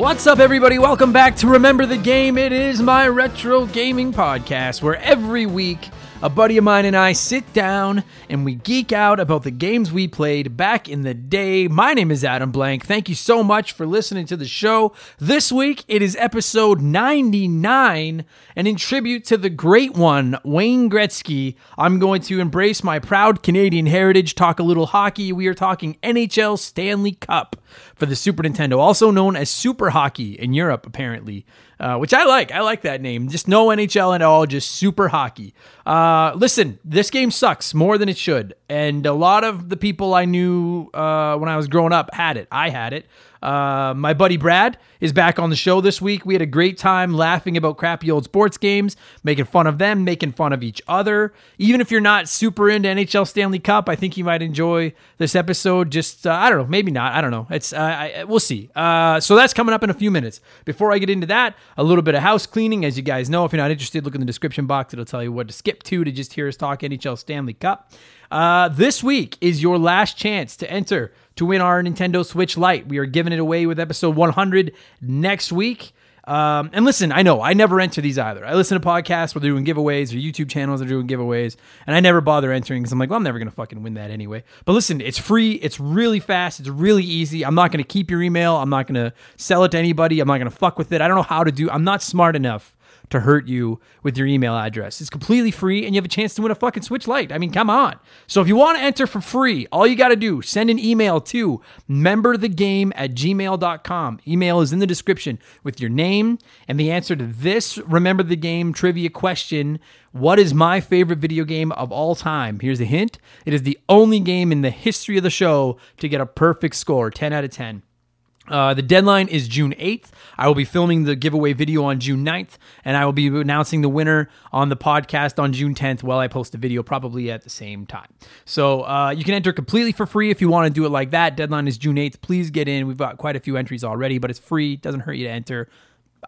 What's up, everybody? Welcome back to Remember the Game. It is my retro gaming podcast where every week a buddy of mine and I sit down and we geek out about the games we played back in the day. My name is Adam Blank. Thank you so much for listening to the show. This week it is episode 99, and in tribute to the great one, Wayne Gretzky, I'm going to embrace my proud Canadian heritage, talk a little hockey. We are talking NHL Stanley Cup for the Super Nintendo, also known as Super Hockey in Europe, apparently uh, which I like. I like that name. Just no NHL at all, just super hockey. Uh, listen, this game sucks more than it should. And a lot of the people I knew uh, when I was growing up had it. I had it. Uh, my buddy Brad is back on the show this week. We had a great time laughing about crappy old sports games, making fun of them, making fun of each other. Even if you're not super into NHL Stanley Cup, I think you might enjoy this episode. Just uh, I don't know, maybe not. I don't know. It's uh, I, we'll see. Uh, so that's coming up in a few minutes. Before I get into that, a little bit of house cleaning. As you guys know, if you're not interested, look in the description box. It'll tell you what to skip to to just hear us talk NHL Stanley Cup. Uh, this week is your last chance to enter to win our Nintendo Switch Lite. We are giving it away with episode 100 next week. Um, and listen, I know I never enter these either. I listen to podcasts where they're doing giveaways or YouTube channels that are doing giveaways, and I never bother entering because I'm like, well, I'm never gonna fucking win that anyway. But listen, it's free, it's really fast, it's really easy. I'm not gonna keep your email. I'm not gonna sell it to anybody. I'm not gonna fuck with it. I don't know how to do. I'm not smart enough to hurt you with your email address. It's completely free and you have a chance to win a fucking Switch Lite. I mean, come on. So if you want to enter for free, all you got to do, send an email to memberthegame at gmail.com. Email is in the description with your name and the answer to this Remember the Game trivia question. What is my favorite video game of all time? Here's a hint. It is the only game in the history of the show to get a perfect score, 10 out of 10. Uh, the deadline is June 8th. I will be filming the giveaway video on June 9th, and I will be announcing the winner on the podcast on June 10th while I post the video, probably at the same time. So uh, you can enter completely for free if you want to do it like that. Deadline is June 8th. Please get in. We've got quite a few entries already, but it's free. Doesn't hurt you to enter.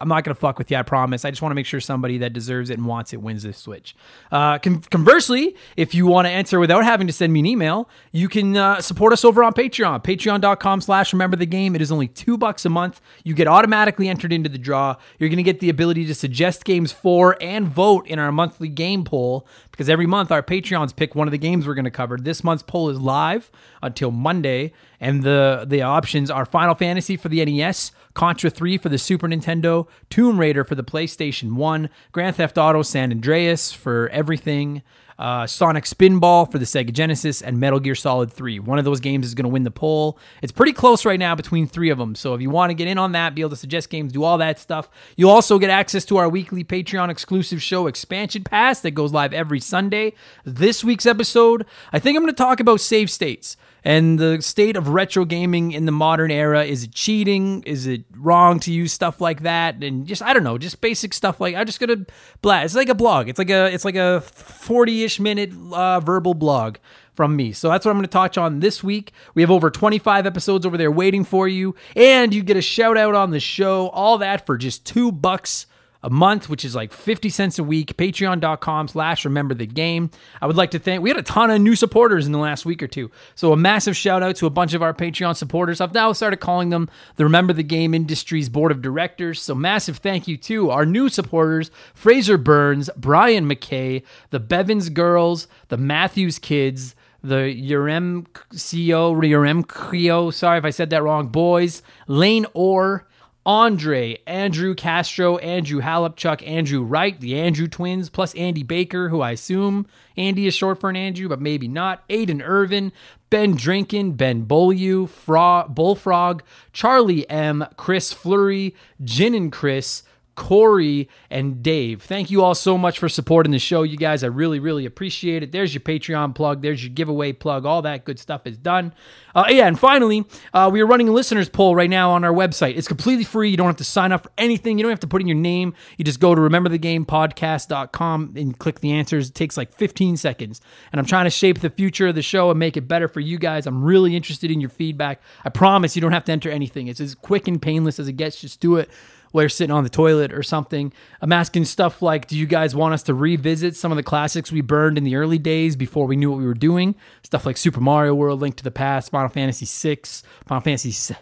I'm not to fuck with you, I promise. I just want to make sure somebody that deserves it and wants it wins this Switch. Uh, con- conversely, if you want to enter without having to send me an email, you can uh, support us over on Patreon. Patreon.com slash remember the game. It is only two bucks a month. You get automatically entered into the draw. You're going to get the ability to suggest games for and vote in our monthly game poll because every month our Patreons pick one of the games we're going to cover. This month's poll is live until Monday, and the the options are Final Fantasy for the NES, Contra 3 for the Super Nintendo, Tomb Raider for the PlayStation 1, Grand Theft Auto San Andreas for everything, uh, Sonic Spinball for the Sega Genesis, and Metal Gear Solid 3. One of those games is going to win the poll. It's pretty close right now between three of them. So if you want to get in on that, be able to suggest games, do all that stuff, you'll also get access to our weekly Patreon exclusive show, Expansion Pass, that goes live every Sunday. This week's episode, I think I'm going to talk about save states and the state of retro gaming in the modern era. Is it cheating? Is it wrong to use stuff like that? And just I don't know, just basic stuff like I'm just gonna blast. It's like a blog. It's like a it's like a 40 ish minute uh, verbal blog from me. So that's what I'm going to touch on this week. We have over 25 episodes over there waiting for you, and you get a shout out on the show. All that for just two bucks a month, which is like 50 cents a week. Patreon.com slash remember the game. I would like to thank, we had a ton of new supporters in the last week or two. So a massive shout out to a bunch of our Patreon supporters. I've now started calling them the Remember the Game Industries Board of Directors. So massive thank you to our new supporters, Fraser Burns, Brian McKay, the Bevins Girls, the Matthews Kids, the Urem CEO, Urem Creo, sorry if I said that wrong, boys, Lane Orr, Andre, Andrew Castro, Andrew Halupchuk, Andrew Wright, the Andrew twins, plus Andy Baker, who I assume Andy is short for an Andrew, but maybe not. Aiden Irvin, Ben Drinkin, Ben Bolu, Fro- Bullfrog, Charlie M, Chris Flurry, Jin and Chris, Corey, and Dave. Thank you all so much for supporting the show, you guys. I really, really appreciate it. There's your Patreon plug, there's your giveaway plug. All that good stuff is done. Uh, yeah, and finally, uh, we are running a listeners poll right now on our website. It's completely free. You don't have to sign up for anything. You don't have to put in your name. You just go to rememberthegamepodcast.com and click the answers. It takes like 15 seconds. And I'm trying to shape the future of the show and make it better for you guys. I'm really interested in your feedback. I promise you don't have to enter anything. It's as quick and painless as it gets. Just do it while you're sitting on the toilet or something. I'm asking stuff like, do you guys want us to revisit some of the classics we burned in the early days before we knew what we were doing? Stuff like Super Mario World, Link to the Past, Final Fantasy VI, Final Fantasy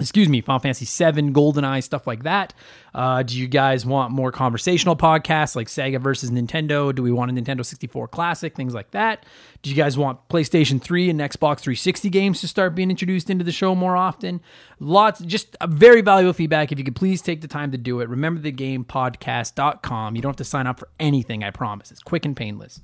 excuse me, Final Fantasy 7, GoldenEye, stuff like that. Uh, do you guys want more conversational podcasts like Sega versus Nintendo? Do we want a Nintendo 64 Classic? Things like that. Do you guys want PlayStation 3 and Xbox 360 games to start being introduced into the show more often? Lots, just very valuable feedback. If you could please take the time to do it, remember the game podcast.com. You don't have to sign up for anything, I promise. It's quick and painless.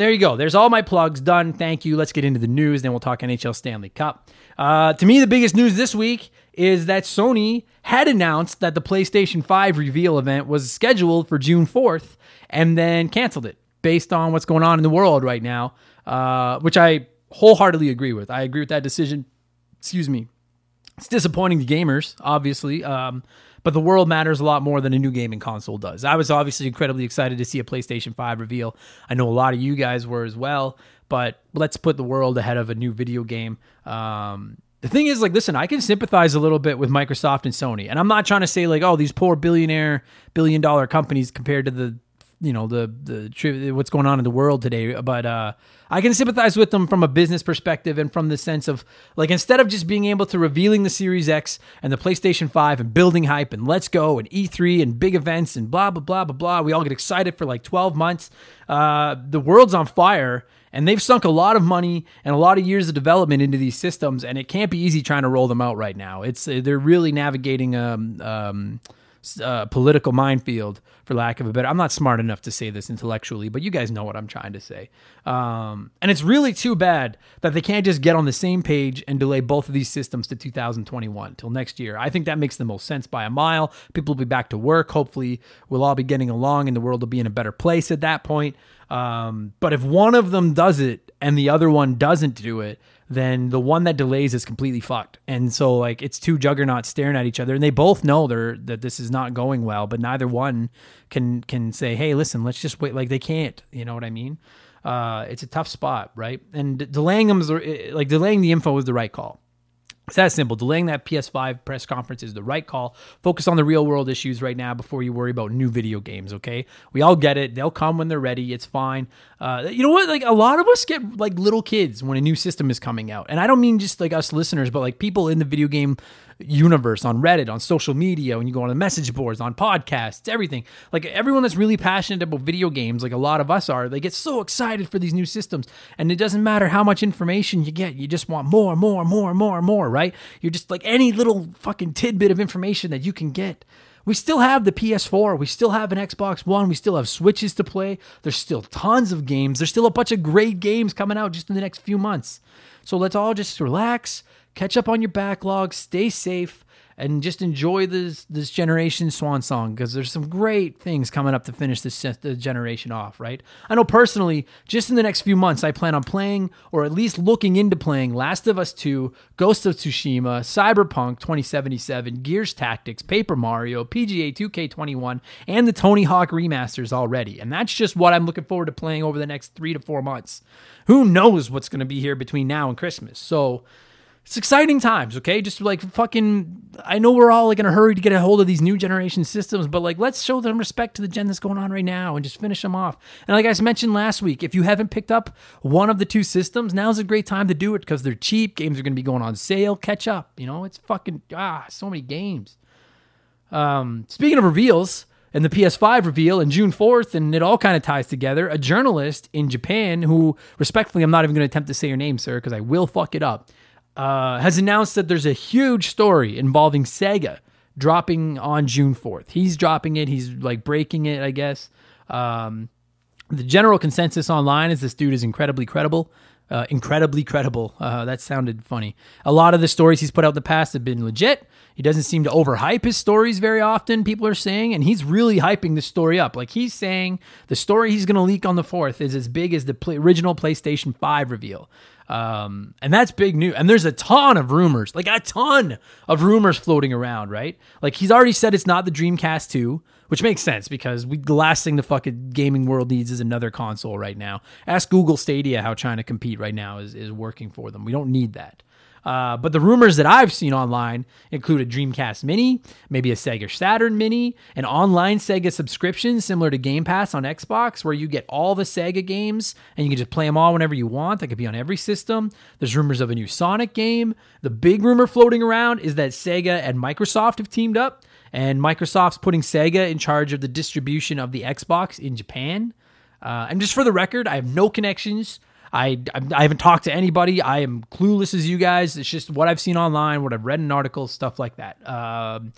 There you go. There's all my plugs done. Thank you. Let's get into the news. Then we'll talk NHL Stanley Cup. Uh, to me, the biggest news this week is that Sony had announced that the PlayStation 5 reveal event was scheduled for June 4th and then canceled it based on what's going on in the world right now, uh, which I wholeheartedly agree with. I agree with that decision. Excuse me. It's disappointing to gamers, obviously. Um, but the world matters a lot more than a new gaming console does. I was obviously incredibly excited to see a PlayStation 5 reveal. I know a lot of you guys were as well, but let's put the world ahead of a new video game. Um, the thing is, like, listen, I can sympathize a little bit with Microsoft and Sony, and I'm not trying to say like, oh, these poor billionaire, billion dollar companies compared to the you know the the what's going on in the world today but uh i can sympathize with them from a business perspective and from the sense of like instead of just being able to revealing the series x and the playstation 5 and building hype and let's go and e3 and big events and blah blah blah blah blah we all get excited for like 12 months uh the world's on fire and they've sunk a lot of money and a lot of years of development into these systems and it can't be easy trying to roll them out right now. It's they're really navigating um um uh, political minefield, for lack of a better. I'm not smart enough to say this intellectually, but you guys know what I'm trying to say. Um, and it's really too bad that they can't just get on the same page and delay both of these systems to 2021 till next year. I think that makes the most sense by a mile. People will be back to work. Hopefully, we'll all be getting along, and the world will be in a better place at that point. Um, but if one of them does it and the other one doesn't do it, then the one that delays is completely fucked. And so like it's two juggernauts staring at each other and they both know they're that this is not going well, but neither one can can say, "Hey, listen, let's just wait." Like they can't, you know what I mean? Uh, it's a tough spot, right? And delaying them is like delaying the info is the right call. It's that simple. Delaying that PS5 press conference is the right call. Focus on the real world issues right now before you worry about new video games, okay? We all get it. They'll come when they're ready. It's fine. Uh, you know what? Like a lot of us get like little kids when a new system is coming out. And I don't mean just like us listeners, but like people in the video game universe on Reddit, on social media, when you go on the message boards, on podcasts, everything. Like everyone that's really passionate about video games, like a lot of us are, they get so excited for these new systems. And it doesn't matter how much information you get, you just want more, more, more, more, more, right? You're just like any little fucking tidbit of information that you can get. We still have the PS4. We still have an Xbox One. We still have Switches to play. There's still tons of games. There's still a bunch of great games coming out just in the next few months. So let's all just relax, catch up on your backlog, stay safe, and just enjoy this this generation swan song because there's some great things coming up to finish this the generation off. Right? I know personally, just in the next few months, I plan on playing or at least looking into playing Last of Us 2, Ghost of Tsushima, Cyberpunk 2077, Gears Tactics, Paper Mario, PGA 2K21, and the Tony Hawk remasters already. And that's just what I'm looking forward to playing over the next three to four months. Who knows what's going to be here between now and Christmas? So it's exciting times, okay? Just like fucking, I know we're all like in a hurry to get a hold of these new generation systems, but like let's show them respect to the gen that's going on right now and just finish them off. And like I mentioned last week, if you haven't picked up one of the two systems, now's a great time to do it because they're cheap. Games are going to be going on sale. Catch up, you know? It's fucking ah, so many games. Um, speaking of reveals, and the PS5 reveal and June 4th, and it all kind of ties together. A journalist in Japan, who respectfully, I'm not even going to attempt to say your name, sir, because I will fuck it up, uh, has announced that there's a huge story involving Sega dropping on June 4th. He's dropping it, he's like breaking it, I guess. Um, the general consensus online is this dude is incredibly credible. Uh, incredibly credible. Uh, that sounded funny. A lot of the stories he's put out in the past have been legit. He doesn't seem to overhype his stories very often, people are saying, and he's really hyping the story up. Like he's saying the story he's going to leak on the 4th is as big as the original PlayStation 5 reveal. Um, and that's big news. And there's a ton of rumors, like a ton of rumors floating around, right? Like he's already said it's not the Dreamcast 2, which makes sense because we, the last thing the fucking gaming world needs is another console right now. Ask Google Stadia how trying to compete right now is, is working for them. We don't need that. Uh, but the rumors that I've seen online include a Dreamcast Mini, maybe a Sega Saturn Mini, an online Sega subscription similar to Game Pass on Xbox, where you get all the Sega games and you can just play them all whenever you want. That could be on every system. There's rumors of a new Sonic game. The big rumor floating around is that Sega and Microsoft have teamed up, and Microsoft's putting Sega in charge of the distribution of the Xbox in Japan. Uh, and just for the record, I have no connections I, I haven't talked to anybody. I am clueless as you guys. It's just what I've seen online, what I've read in articles, stuff like that. Um,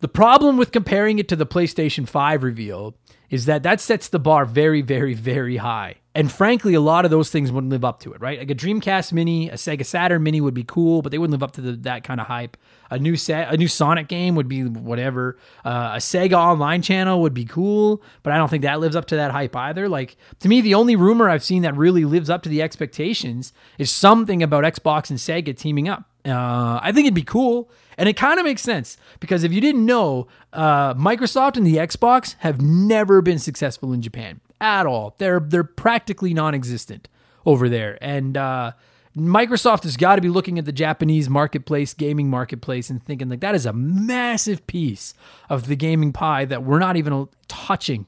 the problem with comparing it to the PlayStation 5 reveal is that that sets the bar very, very, very high. And frankly, a lot of those things wouldn't live up to it, right? Like a Dreamcast Mini, a Sega Saturn Mini would be cool, but they wouldn't live up to the, that kind of hype. A new set, a new Sonic game would be whatever. Uh, a Sega Online channel would be cool, but I don't think that lives up to that hype either. Like to me, the only rumor I've seen that really lives up to the expectations is something about Xbox and Sega teaming up. Uh, I think it'd be cool. And it kind of makes sense because if you didn't know, uh, Microsoft and the Xbox have never been successful in Japan at all. They're they're practically non-existent over there, and uh, Microsoft has got to be looking at the Japanese marketplace, gaming marketplace, and thinking like that is a massive piece of the gaming pie that we're not even touching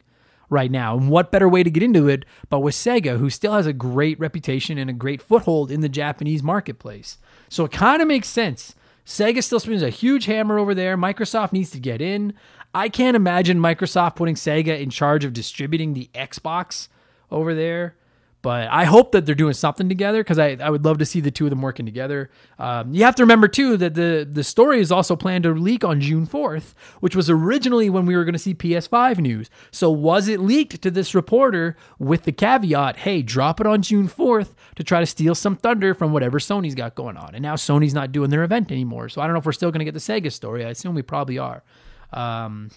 right now. And what better way to get into it but with Sega, who still has a great reputation and a great foothold in the Japanese marketplace. So it kind of makes sense. Sega still spins a huge hammer over there. Microsoft needs to get in. I can't imagine Microsoft putting Sega in charge of distributing the Xbox over there. But I hope that they're doing something together because I, I would love to see the two of them working together. Um, you have to remember too that the the story is also planned to leak on June fourth, which was originally when we were going to see PS5 news. So was it leaked to this reporter with the caveat, "Hey, drop it on June fourth to try to steal some thunder from whatever Sony's got going on"? And now Sony's not doing their event anymore, so I don't know if we're still going to get the Sega story. I assume we probably are. Um,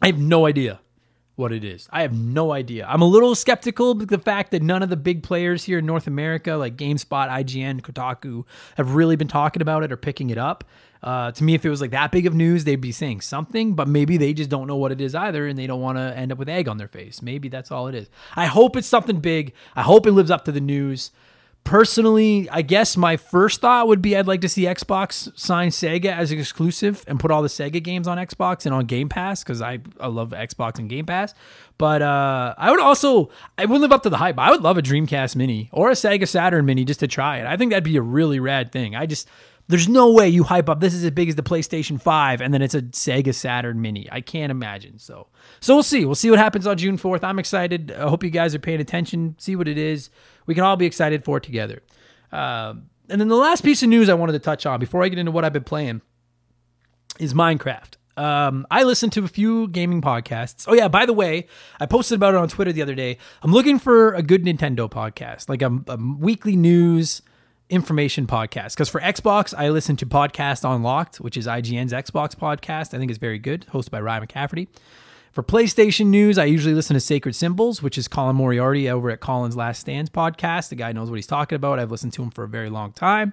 I have no idea what it is. I have no idea. I'm a little skeptical the fact that none of the big players here in North America, like GameSpot, IGN, Kotaku, have really been talking about it or picking it up. Uh, to me, if it was like that big of news, they'd be saying something, but maybe they just don't know what it is either and they don't want to end up with egg on their face. Maybe that's all it is. I hope it's something big. I hope it lives up to the news. Personally, I guess my first thought would be I'd like to see Xbox sign Sega as exclusive and put all the Sega games on Xbox and on Game Pass because I, I love Xbox and Game Pass. But uh, I would also, I wouldn't live up to the hype. I would love a Dreamcast Mini or a Sega Saturn Mini just to try it. I think that'd be a really rad thing. I just, there's no way you hype up this is as big as the PlayStation 5 and then it's a Sega Saturn Mini. I can't imagine. So, so we'll see. We'll see what happens on June 4th. I'm excited. I hope you guys are paying attention. See what it is we can all be excited for it together. Uh, and then the last piece of news I wanted to touch on before I get into what I've been playing is Minecraft. Um, I listen to a few gaming podcasts. Oh yeah, by the way, I posted about it on Twitter the other day. I'm looking for a good Nintendo podcast, like a, a weekly news information podcast. Because for Xbox, I listen to Podcast Unlocked, which is IGN's Xbox podcast. I think it's very good, hosted by Ryan McCaffrey. For PlayStation news, I usually listen to Sacred Symbols, which is Colin Moriarty over at Colin's Last Stands podcast. The guy knows what he's talking about. I've listened to him for a very long time.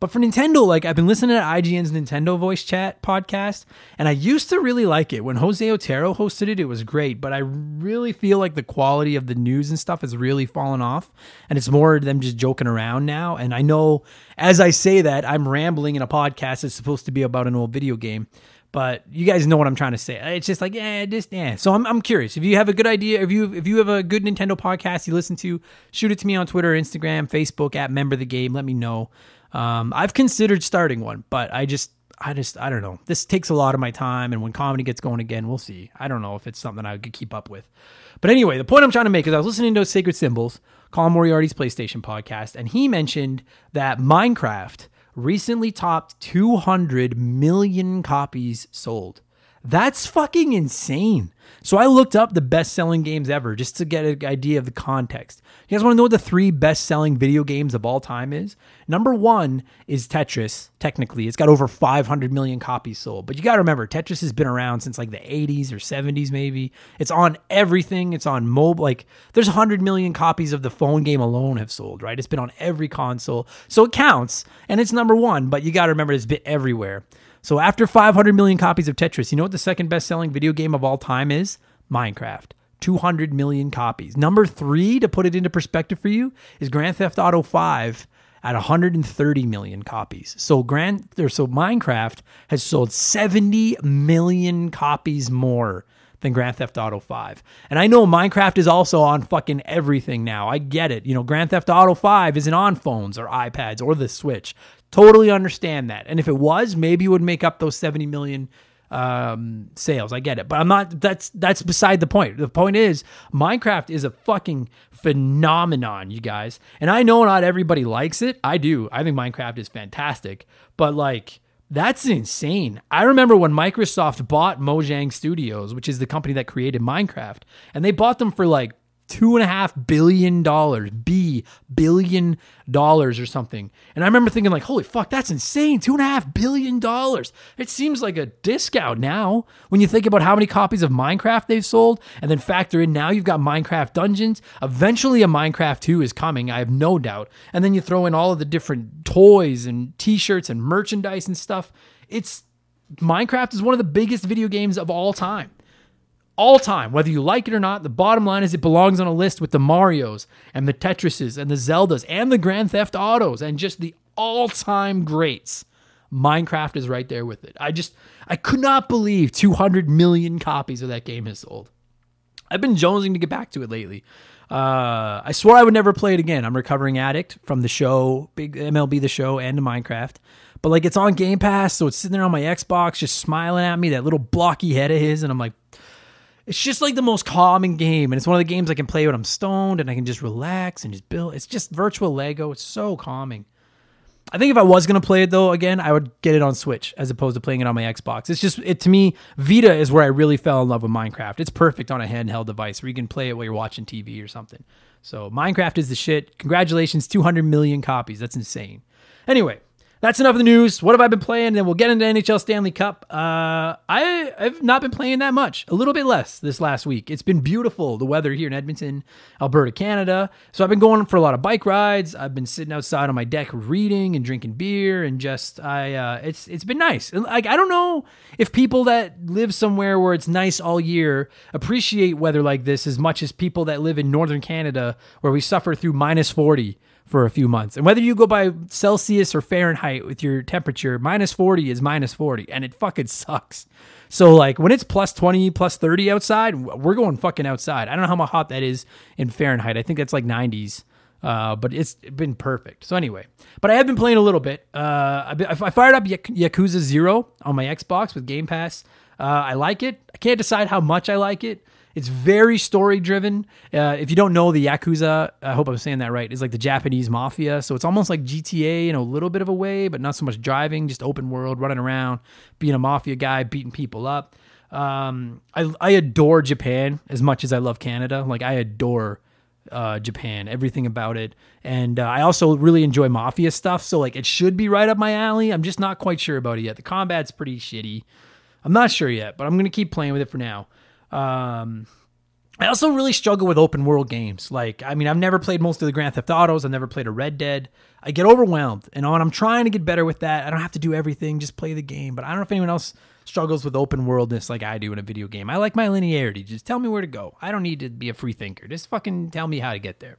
But for Nintendo, like I've been listening to IGN's Nintendo Voice Chat podcast, and I used to really like it. When Jose Otero hosted it, it was great, but I really feel like the quality of the news and stuff has really fallen off, and it's more them just joking around now. And I know as I say that, I'm rambling in a podcast that's supposed to be about an old video game. But you guys know what I'm trying to say. It's just like, yeah, just yeah. So I'm, I'm curious. If you have a good idea, if you if you have a good Nintendo podcast you listen to, shoot it to me on Twitter, Instagram, Facebook at Member the Game. Let me know. Um, I've considered starting one, but I just I just I don't know. This takes a lot of my time, and when comedy gets going again, we'll see. I don't know if it's something I could keep up with. But anyway, the point I'm trying to make is I was listening to Sacred Symbols, Colin Moriarty's PlayStation podcast, and he mentioned that Minecraft recently topped 200 million copies sold. That's fucking insane. So I looked up the best selling games ever just to get an idea of the context. You guys want to know what the three best selling video games of all time is? Number one is Tetris. Technically, it's got over 500 million copies sold. But you got to remember, Tetris has been around since like the 80s or 70s, maybe. It's on everything. It's on mobile. Like there's 100 million copies of the phone game alone have sold, right? It's been on every console. So it counts and it's number one. But you got to remember, it's been everywhere. So after 500 million copies of Tetris, you know what the second best selling video game of all time is? Minecraft. 200 million copies. Number three, to put it into perspective for you, is Grand Theft Auto 5 at 130 million copies. So Grand or so Minecraft has sold 70 million copies more than Grand Theft Auto 5. And I know Minecraft is also on fucking everything now. I get it. You know, Grand Theft Auto 5 isn't on phones or iPads or the Switch. Totally understand that. And if it was, maybe it would make up those 70 million um, sales. I get it, but I'm not. That's that's beside the point. The point is, Minecraft is a fucking phenomenon, you guys. And I know not everybody likes it. I do. I think Minecraft is fantastic, but like. That's insane. I remember when Microsoft bought Mojang Studios, which is the company that created Minecraft, and they bought them for like two and a half billion dollars, B billion dollars or something. And I remember thinking like, holy fuck, that's insane. Two and a half billion dollars. It seems like a discount now when you think about how many copies of Minecraft they've sold and then factor in now you've got Minecraft Dungeons. Eventually a Minecraft 2 is coming, I have no doubt. And then you throw in all of the different toys and t-shirts and merchandise and stuff. It's Minecraft is one of the biggest video games of all time all time, whether you like it or not. The bottom line is it belongs on a list with the Marios and the Tetrises and the Zeldas and the Grand Theft Autos and just the all time greats. Minecraft is right there with it. I just, I could not believe 200 million copies of that game has sold. I've been jonesing to get back to it lately. Uh, I swore I would never play it again. I'm recovering addict from the show, big MLB the show, and Minecraft. But like it's on Game Pass, so it's sitting there on my Xbox, just smiling at me, that little blocky head of his, and I'm like, it's just like the most calming game, and it's one of the games I can play when I'm stoned and I can just relax and just build. It's just virtual Lego. It's so calming. I think if I was gonna play it though again, I would get it on Switch as opposed to playing it on my Xbox. It's just it to me, Vita is where I really fell in love with Minecraft. It's perfect on a handheld device where you can play it while you're watching TV or something. So Minecraft is the shit. Congratulations, 200 million copies. That's insane. Anyway, that's enough of the news. What have I been playing? And we'll get into NHL Stanley Cup. Uh, I, I've not been playing that much. A little bit less this last week. It's been beautiful, the weather here in Edmonton, Alberta, Canada. So I've been going for a lot of bike rides. I've been sitting outside on my deck reading and drinking beer and just I. Uh, it's it's been nice. Like I don't know if people that live somewhere where it's nice all year appreciate weather like this as much as people that live in northern Canada where we suffer through minus forty for a few months. And whether you go by Celsius or Fahrenheit with your temperature, minus 40 is minus 40 and it fucking sucks. So like when it's plus 20, plus 30 outside, we're going fucking outside. I don't know how hot that is in Fahrenheit. I think that's like 90s. Uh, but it's been perfect. So anyway, but I have been playing a little bit. Uh, I, fired up Yakuza Zero on my Xbox with Game Pass. Uh, I like it. I can't decide how much I like it. It's very story driven. Uh, if you don't know the Yakuza, I hope I'm saying that right, is like the Japanese mafia. So it's almost like GTA in a little bit of a way, but not so much driving, just open world, running around, being a mafia guy, beating people up. Um, I, I adore Japan as much as I love Canada. Like I adore uh, Japan, everything about it. And uh, I also really enjoy mafia stuff. So like it should be right up my alley. I'm just not quite sure about it yet. The combat's pretty shitty. I'm not sure yet, but I'm to keep playing with it for now. Um, I also really struggle with open world games. Like, I mean, I've never played most of the Grand Theft Autos. I've never played a Red Dead. I get overwhelmed, and on I'm trying to get better with that. I don't have to do everything; just play the game. But I don't know if anyone else struggles with open worldness like I do in a video game. I like my linearity. Just tell me where to go. I don't need to be a free thinker. Just fucking tell me how to get there.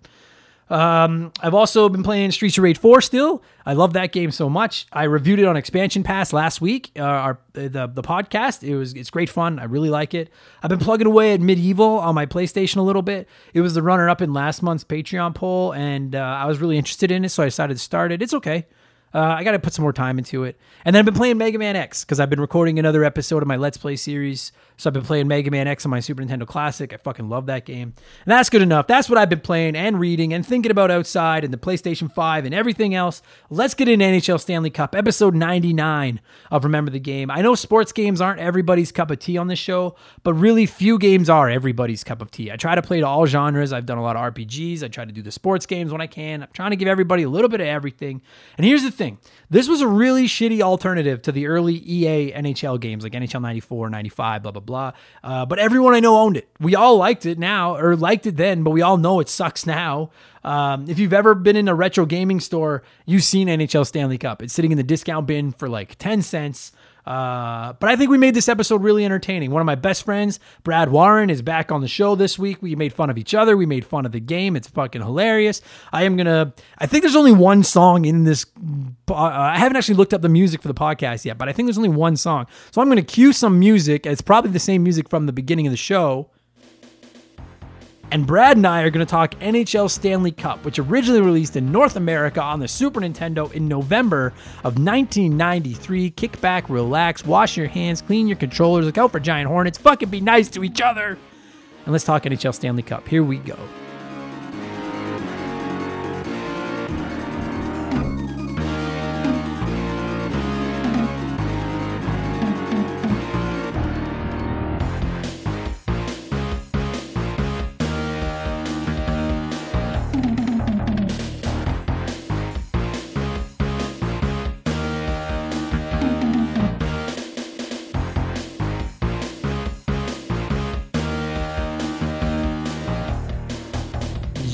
Um, I've also been playing Streets of Rage 4 still. I love that game so much. I reviewed it on Expansion Pass last week. Uh, our the the podcast. It was it's great fun. I really like it. I've been plugging away at MediEvil on my PlayStation a little bit. It was the runner up in last month's Patreon poll, and uh, I was really interested in it, so I decided to start it. It's okay. Uh, I got to put some more time into it. And then I've been playing Mega Man X because I've been recording another episode of my Let's Play series. So I've been playing Mega Man X on my Super Nintendo Classic. I fucking love that game. And that's good enough. That's what I've been playing and reading and thinking about outside and the PlayStation 5 and everything else. Let's get into NHL Stanley Cup, episode 99 of Remember the Game. I know sports games aren't everybody's cup of tea on this show, but really few games are everybody's cup of tea. I try to play to all genres. I've done a lot of RPGs. I try to do the sports games when I can. I'm trying to give everybody a little bit of everything. And here's the thing this was a really shitty alternative to the early EA NHL games like NHL 94, 95, blah, blah, blah. Uh, but everyone I know owned it. We all liked it now, or liked it then, but we all know it sucks now. Um, if you've ever been in a retro gaming store, you've seen NHL Stanley Cup. It's sitting in the discount bin for like 10 cents. Uh, but I think we made this episode really entertaining. One of my best friends, Brad Warren, is back on the show this week. We made fun of each other. We made fun of the game. It's fucking hilarious. I am gonna. I think there's only one song in this. Uh, I haven't actually looked up the music for the podcast yet, but I think there's only one song. So I'm gonna cue some music. It's probably the same music from the beginning of the show. And Brad and I are going to talk NHL Stanley Cup, which originally released in North America on the Super Nintendo in November of 1993. Kick back, relax, wash your hands, clean your controllers, look out for giant hornets, fucking be nice to each other. And let's talk NHL Stanley Cup. Here we go.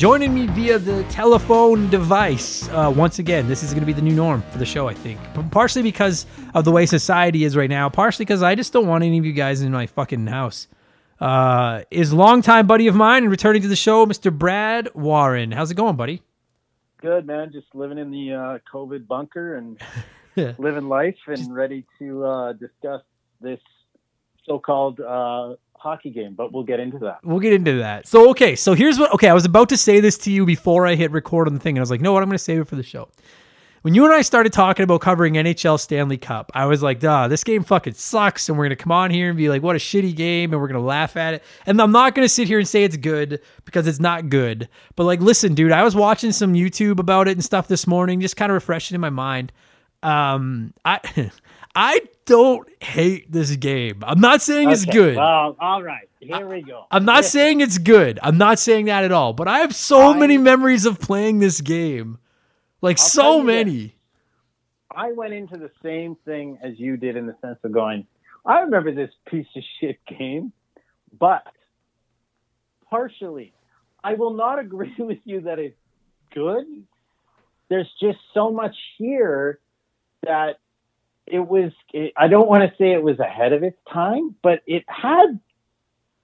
Joining me via the telephone device. Uh, once again, this is going to be the new norm for the show, I think. Partially because of the way society is right now, partially because I just don't want any of you guys in my fucking house. Uh, is longtime buddy of mine and returning to the show, Mr. Brad Warren. How's it going, buddy? Good, man. Just living in the uh, COVID bunker and living life and ready to uh, discuss this so-called uh, hockey game, but we'll get into that. We'll get into that. So, okay, so here's what. Okay, I was about to say this to you before I hit record on the thing, and I was like, no, what I'm going to save it for the show. When you and I started talking about covering NHL Stanley Cup, I was like, duh, this game fucking sucks. And we're going to come on here and be like, what a shitty game. And we're going to laugh at it. And I'm not going to sit here and say it's good because it's not good. But like, listen, dude, I was watching some YouTube about it and stuff this morning, just kind of refreshing in my mind. Um, I. I don't hate this game. I'm not saying okay. it's good. Well, all right. Here we go. I'm not saying it's good. I'm not saying that at all. But I have so I, many memories of playing this game. Like I'll so many. This. I went into the same thing as you did in the sense of going, I remember this piece of shit game, but partially, I will not agree with you that it's good. There's just so much here that it was it, I don't want to say it was ahead of its time, but it had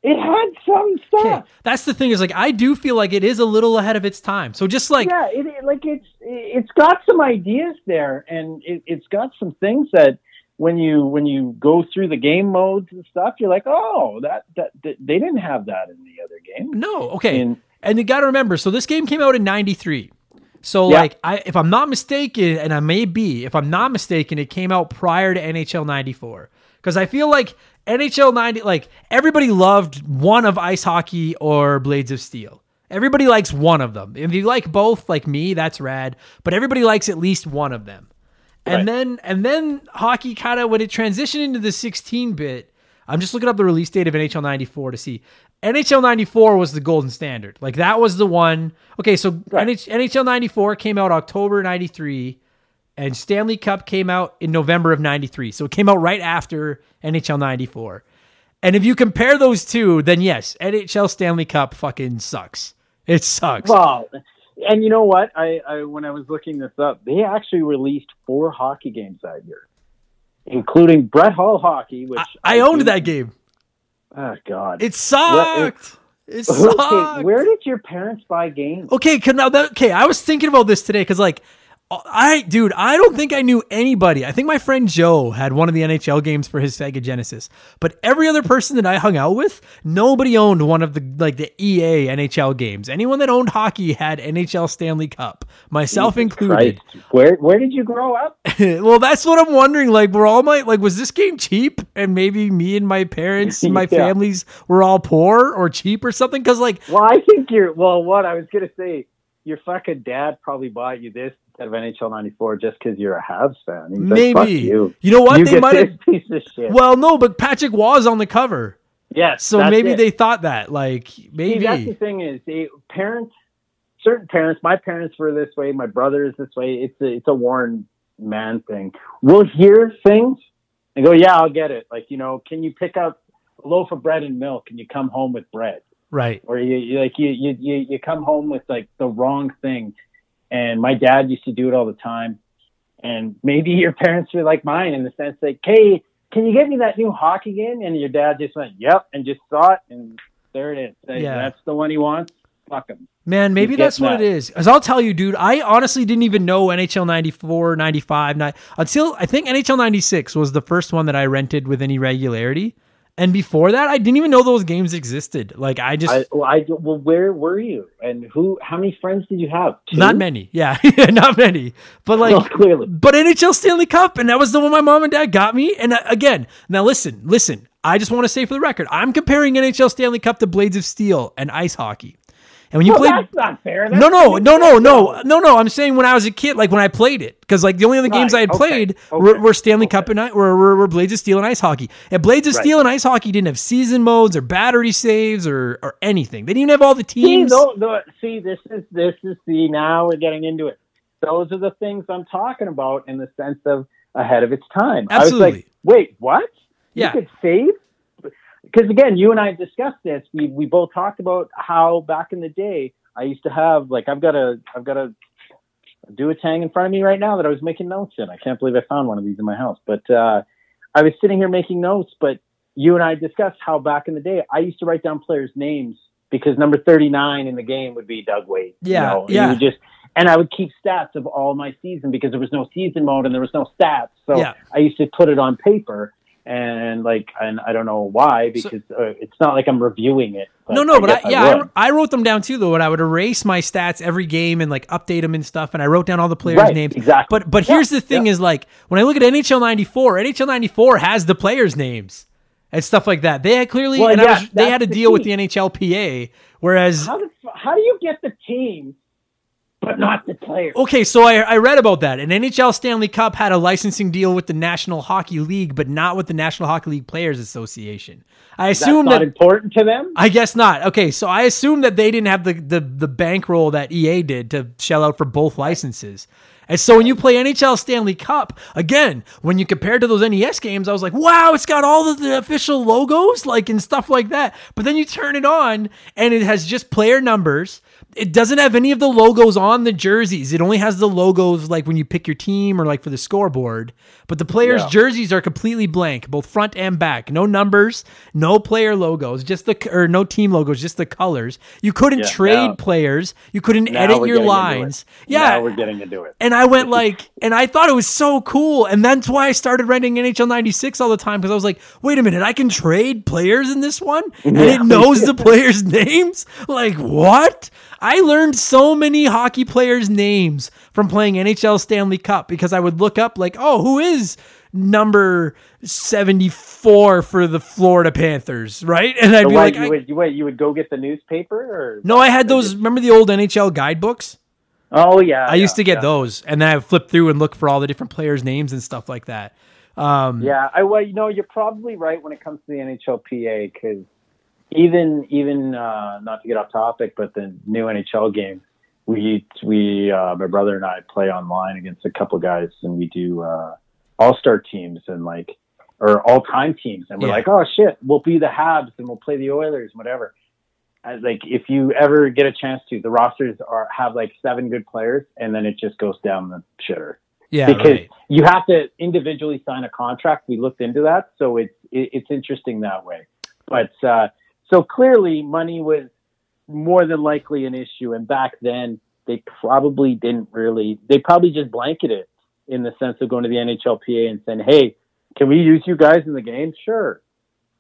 it had some stuff. Okay. That's the thing is like I do feel like it is a little ahead of its time. So just like yeah, it, it like it's it's got some ideas there, and it, it's got some things that when you when you go through the game modes and stuff, you're like, oh, that that, that they didn't have that in the other game. No, okay, and, and you got to remember. So this game came out in '93. So yeah. like I if I'm not mistaken, and I may be, if I'm not mistaken, it came out prior to NHL 94. Because I feel like NHL 90, like everybody loved one of ice hockey or Blades of Steel. Everybody likes one of them. If you like both, like me, that's rad. But everybody likes at least one of them. And right. then and then hockey kind of when it transitioned into the 16 bit, I'm just looking up the release date of NHL 94 to see. NHL 94 was the golden standard. Like that was the one. Okay, so right. NHL 94 came out October 93 and Stanley Cup came out in November of 93. So it came out right after NHL 94. And if you compare those two, then yes, NHL Stanley Cup fucking sucks. It sucks. Well, and you know what? I, I when I was looking this up, they actually released four hockey games that year, including Brett Hull hockey, which I, I owned that game. Oh God, it sucked. It, it sucked. Okay, where did your parents buy games? Okay, now that, okay, I was thinking about this today because like I, dude, I don't think I knew anybody. I think my friend Joe had one of the NHL games for his Sega Genesis, but every other person that I hung out with, nobody owned one of the like the EA NHL games. Anyone that owned hockey had NHL Stanley Cup, myself Jesus included. Christ. Where where did you grow up? well, that's what I'm wondering. Like, were all my like was this game cheap, and maybe me and my parents, and my yeah. families were all poor or cheap or something? Because like, well, I think you're. Well, what I was gonna say your fucking dad probably bought you this of NHL '94 just because you're a Habs fan. He's Maybe like, you. you know what? You they might have piece of shit. Well, no, but Patrick was on the cover. Yes. So maybe it. they thought that. Like maybe See, that's the thing is they, parents, certain parents. My parents were this way. My brother is this way. It's a it's a Warren man thing. We'll hear things and go, yeah, I'll get it. Like you know, can you pick up a loaf of bread and milk and you come home with bread? Right. Or you, you like you, you you come home with like the wrong thing. And my dad used to do it all the time. And maybe your parents are like mine in the sense that, hey, can you get me that new hockey game? And your dad just went, yep, and just saw it, and there it is. Yeah. That's the one he wants. Fuck him. Man, maybe He's that's what that. it is. As I'll tell you, dude, I honestly didn't even know NHL 94, 95, ni- until I think NHL 96 was the first one that I rented with any regularity. And before that, I didn't even know those games existed. Like, I just, I, well, I, well, where were you? And who? How many friends did you have? Two? not many. Yeah, not many. But like, No, clearly. but NHL Stanley Cup, and that was the one my mom and dad got me. And uh, again, now listen, listen. I just want to say for the record, I'm comparing NHL Stanley Cup to Blades of Steel and ice hockey. And when you Well, played, that's not fair. That's no, no, no, no, no, no, no. I'm saying when I was a kid, like when I played it, because like the only other games Right, I had okay, played okay, were, were Stanley okay. Cup and I, were, were, were Blades of Steel and ice hockey. And Blades of Right. Steel and ice hockey didn't have season modes or battery saves or or anything. They didn't even have all the teams. See, no, no, see, this is this is the now we're getting into it. Those are the things I'm talking about in the sense of ahead of its time. I was Absolutely. like, wait, what? Yeah. You could save? Because again, you and I discussed this. We we both talked about how back in the day I used to have like I've got a I've got a Duo-Tang in front of me right now that I was making notes in. I can't believe I found one of these in my house. But uh, I was sitting here making notes, but you and I discussed how back in the day I used to write down players' names because number 39 in the game would be Doug Weight. Yeah, You know, and yeah. you would just and I would keep stats of all my season because there was no season mode and there was no stats. So Yeah. I used to put it on paper and like and I don't know why So- because uh, it's not like I'm reviewing it. no, no, but guess I, yeah. I, I wrote them down too though. And I would erase my stats every game and like update them and stuff. And I wrote down all the players' Right, names. exactly. But but Yeah, here's the thing: yeah. is like when I look at NHL '94, NHL '94 has the players' names and stuff like that. They had clearly, Well, and I yeah, was, they had to the deal with key. the NHLPA. Whereas how the, how do you get the teams but not the players? Okay, so I, I read about that. An NHL Stanley Cup had a licensing deal with the National Hockey League, but not with the National Hockey League Players Association. I That's assume not that. important to them. I guess not. Okay, so I assume that they didn't have the, the, the bankroll that EA did to shell out for both licenses. And so when you play NHL Stanley Cup, again, when you compare to those NES games, I was like, wow, it's got all of the official logos, like and stuff like that. But then you turn it on and it has just player numbers. It doesn't have any of the logos on the jerseys. It only has the logos like when you pick your team or like for the scoreboard. But the players' Yeah. jerseys are completely blank, both front and back. No numbers, no player logos, just the or no team logos, just the colors. You couldn't Yeah, trade now- players. You couldn't edit your lines. Yeah, now we're getting into it. and I went like, and I thought it was so cool. And that's why I started renting NHL 96 all the time because I was like, wait a minute, I can trade players in this one? And it knows the players' names? Like, what? I learned so many hockey players' names from playing NHL Stanley Cup because I would look up, like, oh, who is number 74 for the Florida Panthers, right? And I'd So be why like, you I- would you, wait, you would go get the newspaper or no, I had those. Remember the old NHL guidebooks? Oh yeah, I used to get those, and then I would flip through and look for all the different players' names and stuff like that. Um, Yeah, I well, you know, you're probably right when it comes to the NHLPA because even even uh, not to get off topic, but the new NHL game, we we uh, my brother and I play online against a couple guys, and we do uh, all star teams and like or all time teams, and we're Yeah. like, oh shit, we'll be the Habs and we'll play the Oilers, and whatever. Like if you ever get a chance to, the rosters are have like seven good players, and then it just goes down the shitter yeah, because right. you have to individually sign a contract. We looked into that, so it's it, it's interesting that way. But uh, so clearly, money was more than likely an issue, and back then they probably didn't really. They probably just blanketed in the sense of going to the NHLPA and saying, "Hey, can we use you guys in the game?" Sure.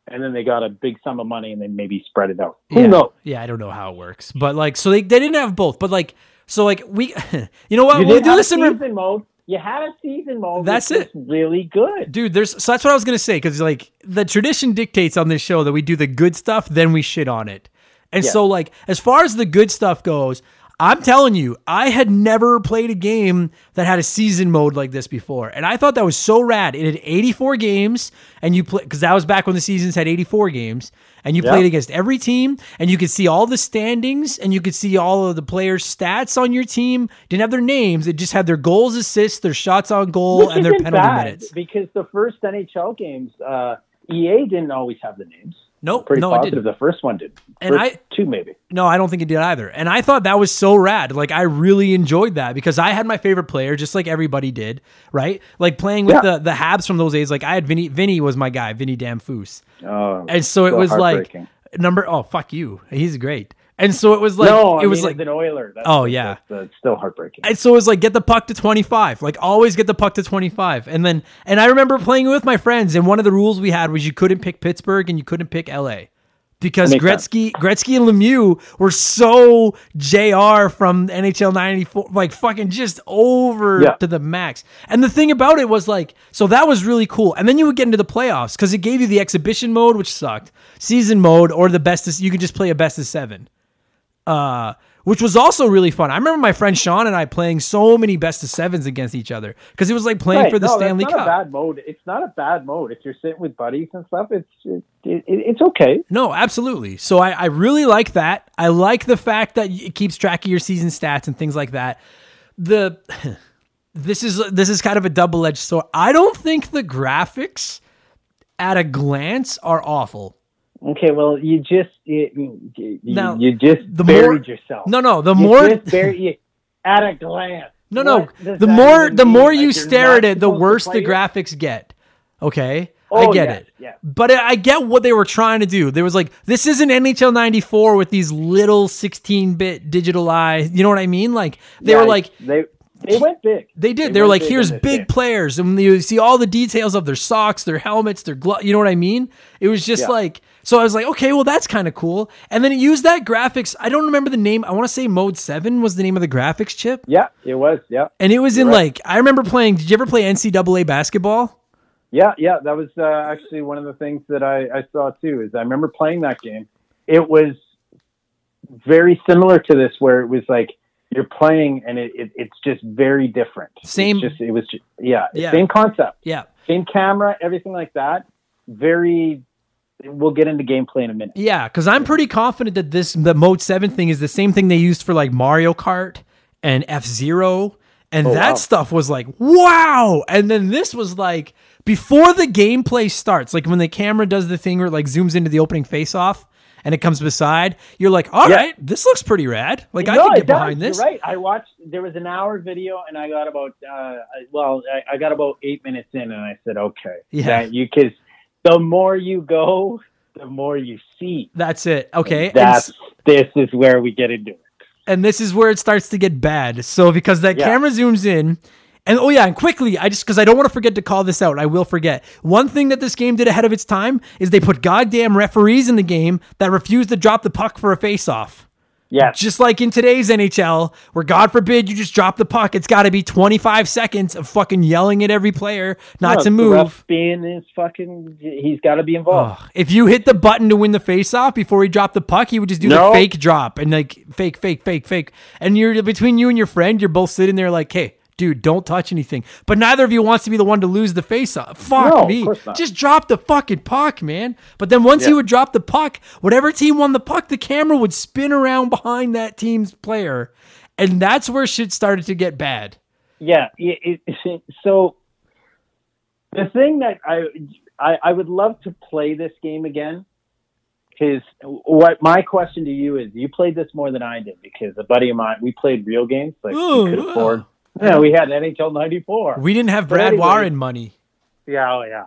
And then they got a big sum of money, and then maybe spread it out. Who yeah. knows? Yeah, I don't know how it works, but like, so they, they didn't have both, but like, so like we, you know what? You we'll do this in re- mode. You had a season mode. That's it. Really good. dude. There's so that's what I was gonna say because like the tradition dictates on this show that we do the good stuff, then we shit on it, and Yeah. so like as far as the good stuff goes. I'm telling you, I had never played a game that had a season mode like this before. And I thought that was so rad. It had 84 games, and you play because that was back when the seasons had 84 games, and you Yeah. played against every team, and you could see all the standings, and you could see all of the players' stats on your team. Didn't have their names, it just had their goals, assists, their shots on goal, Which and their penalty bad, minutes. Because the first NHL games, uh, EA didn't always have the names. Nope, Pretty no, it positive didn't. the first one did. And First I- two maybe. No, I don't think it did either. And I thought that was so rad. Like I really enjoyed that because I had my favorite player, just like everybody did, right? Like playing with Yeah. the the Habs from those days. Like I had Vinny. Vinny was my guy, Vinny Damphousse. Oh, And so it was like number. Oh fuck you, he's great. And so it was like no, I it was mean, like an Oiler. That's, Oh, yeah. that's, that's still heartbreaking. And so it was like get the puck to 25. Like always get the puck to 25. And then and I remember playing with my friends and one of the rules we had was you couldn't pick Pittsburgh and you couldn't pick LA. Because Gretzky Gretzky and Lemieux were so JR from NHL 94 like fucking just over Yeah. to the max. And the thing about it was like so that was really cool. And then you would get into the playoffs cuz it gave you the exhibition mode which sucked, season mode or the best of, you could just play a best of 7 uh, which was also really fun. I remember my friend Sean and I playing so many best of sevens against each other because it was like playing Right, for the no, Stanley Cup. a bad mode. It's not a bad mode if you're sitting with buddies and stuff. It's it, it, it's okay. No, absolutely. So I, I really like that. I like the fact that it keeps track of your season stats and things like that. The this is this is kind of a double edged sword. I don't think the graphics at a glance are awful. Okay, well, you just you, you, Now, you just the buried more- yourself. No, no. The You more buried, you, at a glance. No, no. The more the mean? more Like, you stare at it, the worse the play it? graphics get. Okay, I Oh, get yeah, it. yeah. But I I get what they were trying to do. There was like this isn't NHL '94 with these little 16-bit digital eyes. You know what I mean? Like they Yeah, were like they they went big. they did. They, were like, here's big game. players, and you see all the details of their socks, their helmets, their glove. You know what I mean? It was just Yeah. like so. I was like, okay, well, that's kind of cool. And then it used that graphics. I don't remember the name. I want to say Mode Seven was the name of the graphics chip. Yeah, it was. Yeah, And it was in You're right. like I remember playing. Did you ever play NCAA basketball? yeah, yeah. That was uh, actually one of the things that I, I saw too. Is I remember playing that game. It was very similar to this, where it was like you're playing and it, it it's just very different. It's Same- just it was just, yeah, Yeah. same concept, Yeah, same camera, everything like that. Very. We'll get into gameplay in a minute. yeah. Because I'm pretty confident that this the Mode Seven thing is the same thing they used for like Mario Kart and F Zero, and Oh, that wow. stuff was like wow. And then this was like before the gameplay starts, like when the camera does the thing where it like zooms into the opening face off. And it comes beside. You're like, all right, Yeah. this looks pretty rad. Like I No, can get behind this. You're right. I watched. There was an hour video, and I got about. Uh, I- well, I, I got about eight minutes in, and I said, "Okay, Yeah. that you because the more you go, the more you see. That's it. Okay. And That's this is where we get into it. and this is where it starts to get bad. So because that Yeah. camera zooms in, and oh yeah, and quickly, I just because I don't want to forget to call this out, I will forget. One thing that this game did ahead of its time is they put goddamn referees in the game that refused to drop the puck for a face-off. Yes, Just like in today's NHL, where God forbid you just drop the puck, it's got to be 25 seconds of fucking yelling at every player not No, to move. being is fucking. He's got to be involved. Ugh. If you hit the button to win the face-off before he dropped the puck, he would just do the fake drop and like fake, fake, fake, fake. And you're between you and your friend, you're both sitting there like, "Hey, dude, don't touch anything." But neither of you wants to be the one to lose the face-off. Fuck No, me. Just drop the fucking puck, man. But then once Yeah. he would drop the puck, whatever team won the puck, the camera would spin around behind that team's player, and that's where shit started to get bad. Yeah. It, it, so the thing that I, I I would love to play this game again. Because what my question to you is, you played this more than I did because a buddy of mine, we played real games like Ooh, we could wow. Yeah, we had NHL '94. We didn't have Brad anyway- Warren money. Yeah, oh yeah.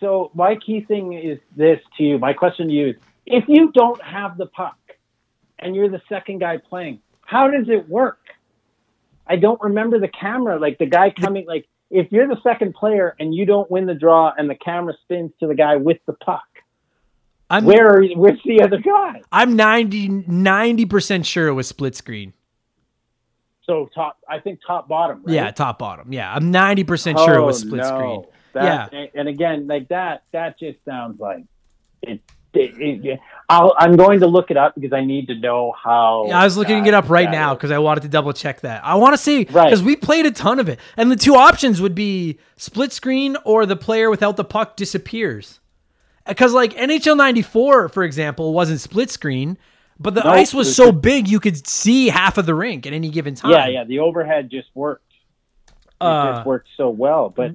So my key thing is this to you. My question to you is: If you don't have the puck and you're the second guy playing, how does it work? I don't remember the camera, like the guy coming. Like if you're the second player and you don't win the draw, and the camera spins to the guy with the puck, I'm where are where's the other guy? I'm 90 percent sure it was split screen. So top, I think top bottom. Right? Yeah, top bottom. Yeah, I'm 90 percent sure it was Oh, split no. screen. That, and- And again, like that, that just sounds like it. it, it I'll, I'm going to look it up because I need to know how. Yeah, I was looking that- it up right now because I wanted to double check that. I want to see Right. because we played a ton of it, and the two options would be split screen or the player without the puck disappears. Because like NHL '94, for example, wasn't split screen, but the No, ice was it's so just- big you could see half of the rink at any given time. Yeah, yeah. The overhead just worked. It Uh, just worked so well. But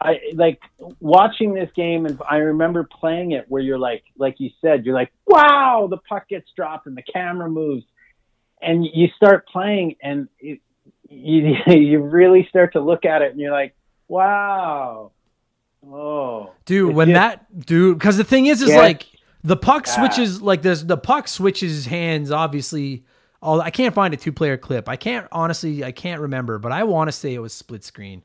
I like watching this game, and I remember playing it where you're like, like you said, you're like, wow, the puck gets dropped and the camera moves, and you start playing, and it, you you really start to look at it, and you're like, wow, oh, dude. When just- that dude, because the thing is, is Yeah. like the puck switches. Like this, the puck switches hands. Obviously, all I can't find a two player clip. I can't honestly. I can't remember, but I want to say it was split screen.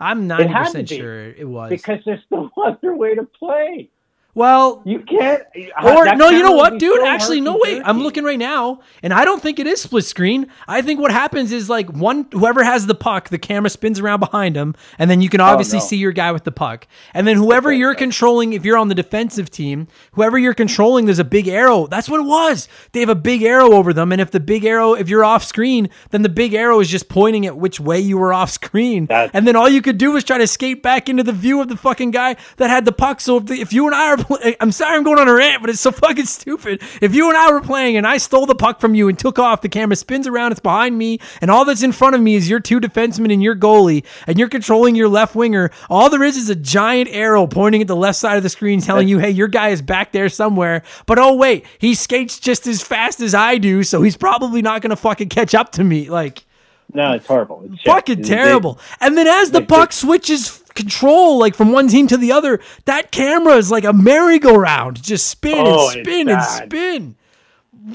I'm ninety percent sure it was. because there's no other way to play. Well, You can't. Or no, you know what, dude? so Actually, no. Wait, I'm looking right now, and I don't think it is split screen. I think what happens is like one whoever has the puck, the camera spins around behind him, and then you can obviously Oh, no. see your guy with the puck. And then whoever Okay, you're okay. controlling, if you're on the defensive team, whoever you're controlling, there's a big arrow. That's what it was. They have a big arrow over them, and if the big arrow, if you're off screen, then the big arrow is just pointing at which way you were off screen, That's- and then all you could do was try to skate back into the view of the fucking guy that had the puck. So if, the, if you and I are, pl- I'm sorry, I'm going on a rant, but it's so fucking stupid. If you and I were playing and I stole the puck from you and took off, the camera spins around, it's behind me, and all that's in front of me is your two defensemen and your goalie, and you're controlling your left winger. All there is is a giant arrow pointing at the left side of the screen, telling you, "Hey, your guy is back there somewhere." But oh wait, he skates just as fast as I do, so he's probably not going to fucking catch up to me. Like No, it's horrible. It's fucking terrible. And then as the puck switches control, like from one team to the other, that camera is like a merry-go-round, just spin Oh, and spin and spin.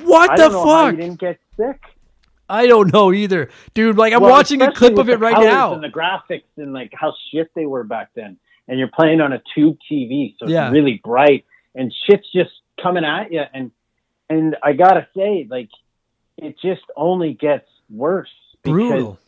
What I the don't know how you fuck? didn't get sick. I don't know either, dude. Like I'm Well, watching a clip of it right now. And the graphics and like how shit they were back then. And you're playing on a tube TV, so it's Yeah. really bright and shit's just coming at you. And and I gotta say, like, it just only gets worse. because Brutal.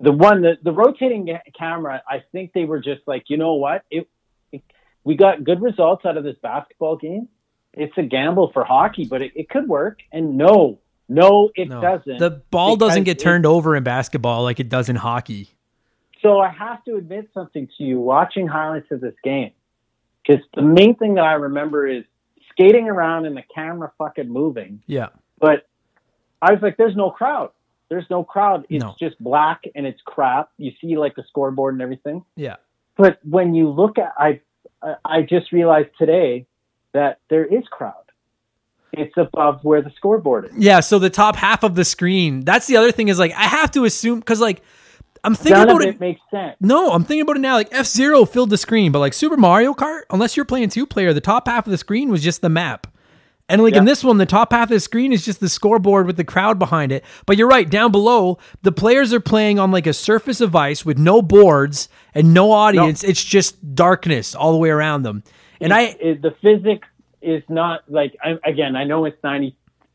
The one, the, the rotating camera, I think they were just like, you know what? It, it we got good results out of this basketball game. It's a gamble for hockey, but it, it could work. And no, no, it No. doesn't. The ball doesn't get turned over in basketball like it does in hockey. So I have to admit something to you watching highlights of this game. Because the main thing that I remember is skating around and the camera fucking moving. Yeah. But I was like, there's no crowd. There's no crowd. It's No. just black and it's crap. You see like the scoreboard and everything. Yeah. But when you look at, I, I- just realized today that there is crowd. It's above where the scoreboard is. Yeah, so the top half of the screen. That's the other thing is like I have to assume cuz like I'm thinking None about it it makes sense. No, I'm thinking about it now. Like F Zero filled the screen, but like Super Mario Kart, unless you're playing two player, the top half of the screen was just the map. And like in this one, the top half of the screen is just the scoreboard with the crowd behind it. But you're right, down below, the players are playing on like a surface of ice with no boards and no audience. It's just darkness all the way around them. And I, it, the physics is not like I, again. I know it's 90,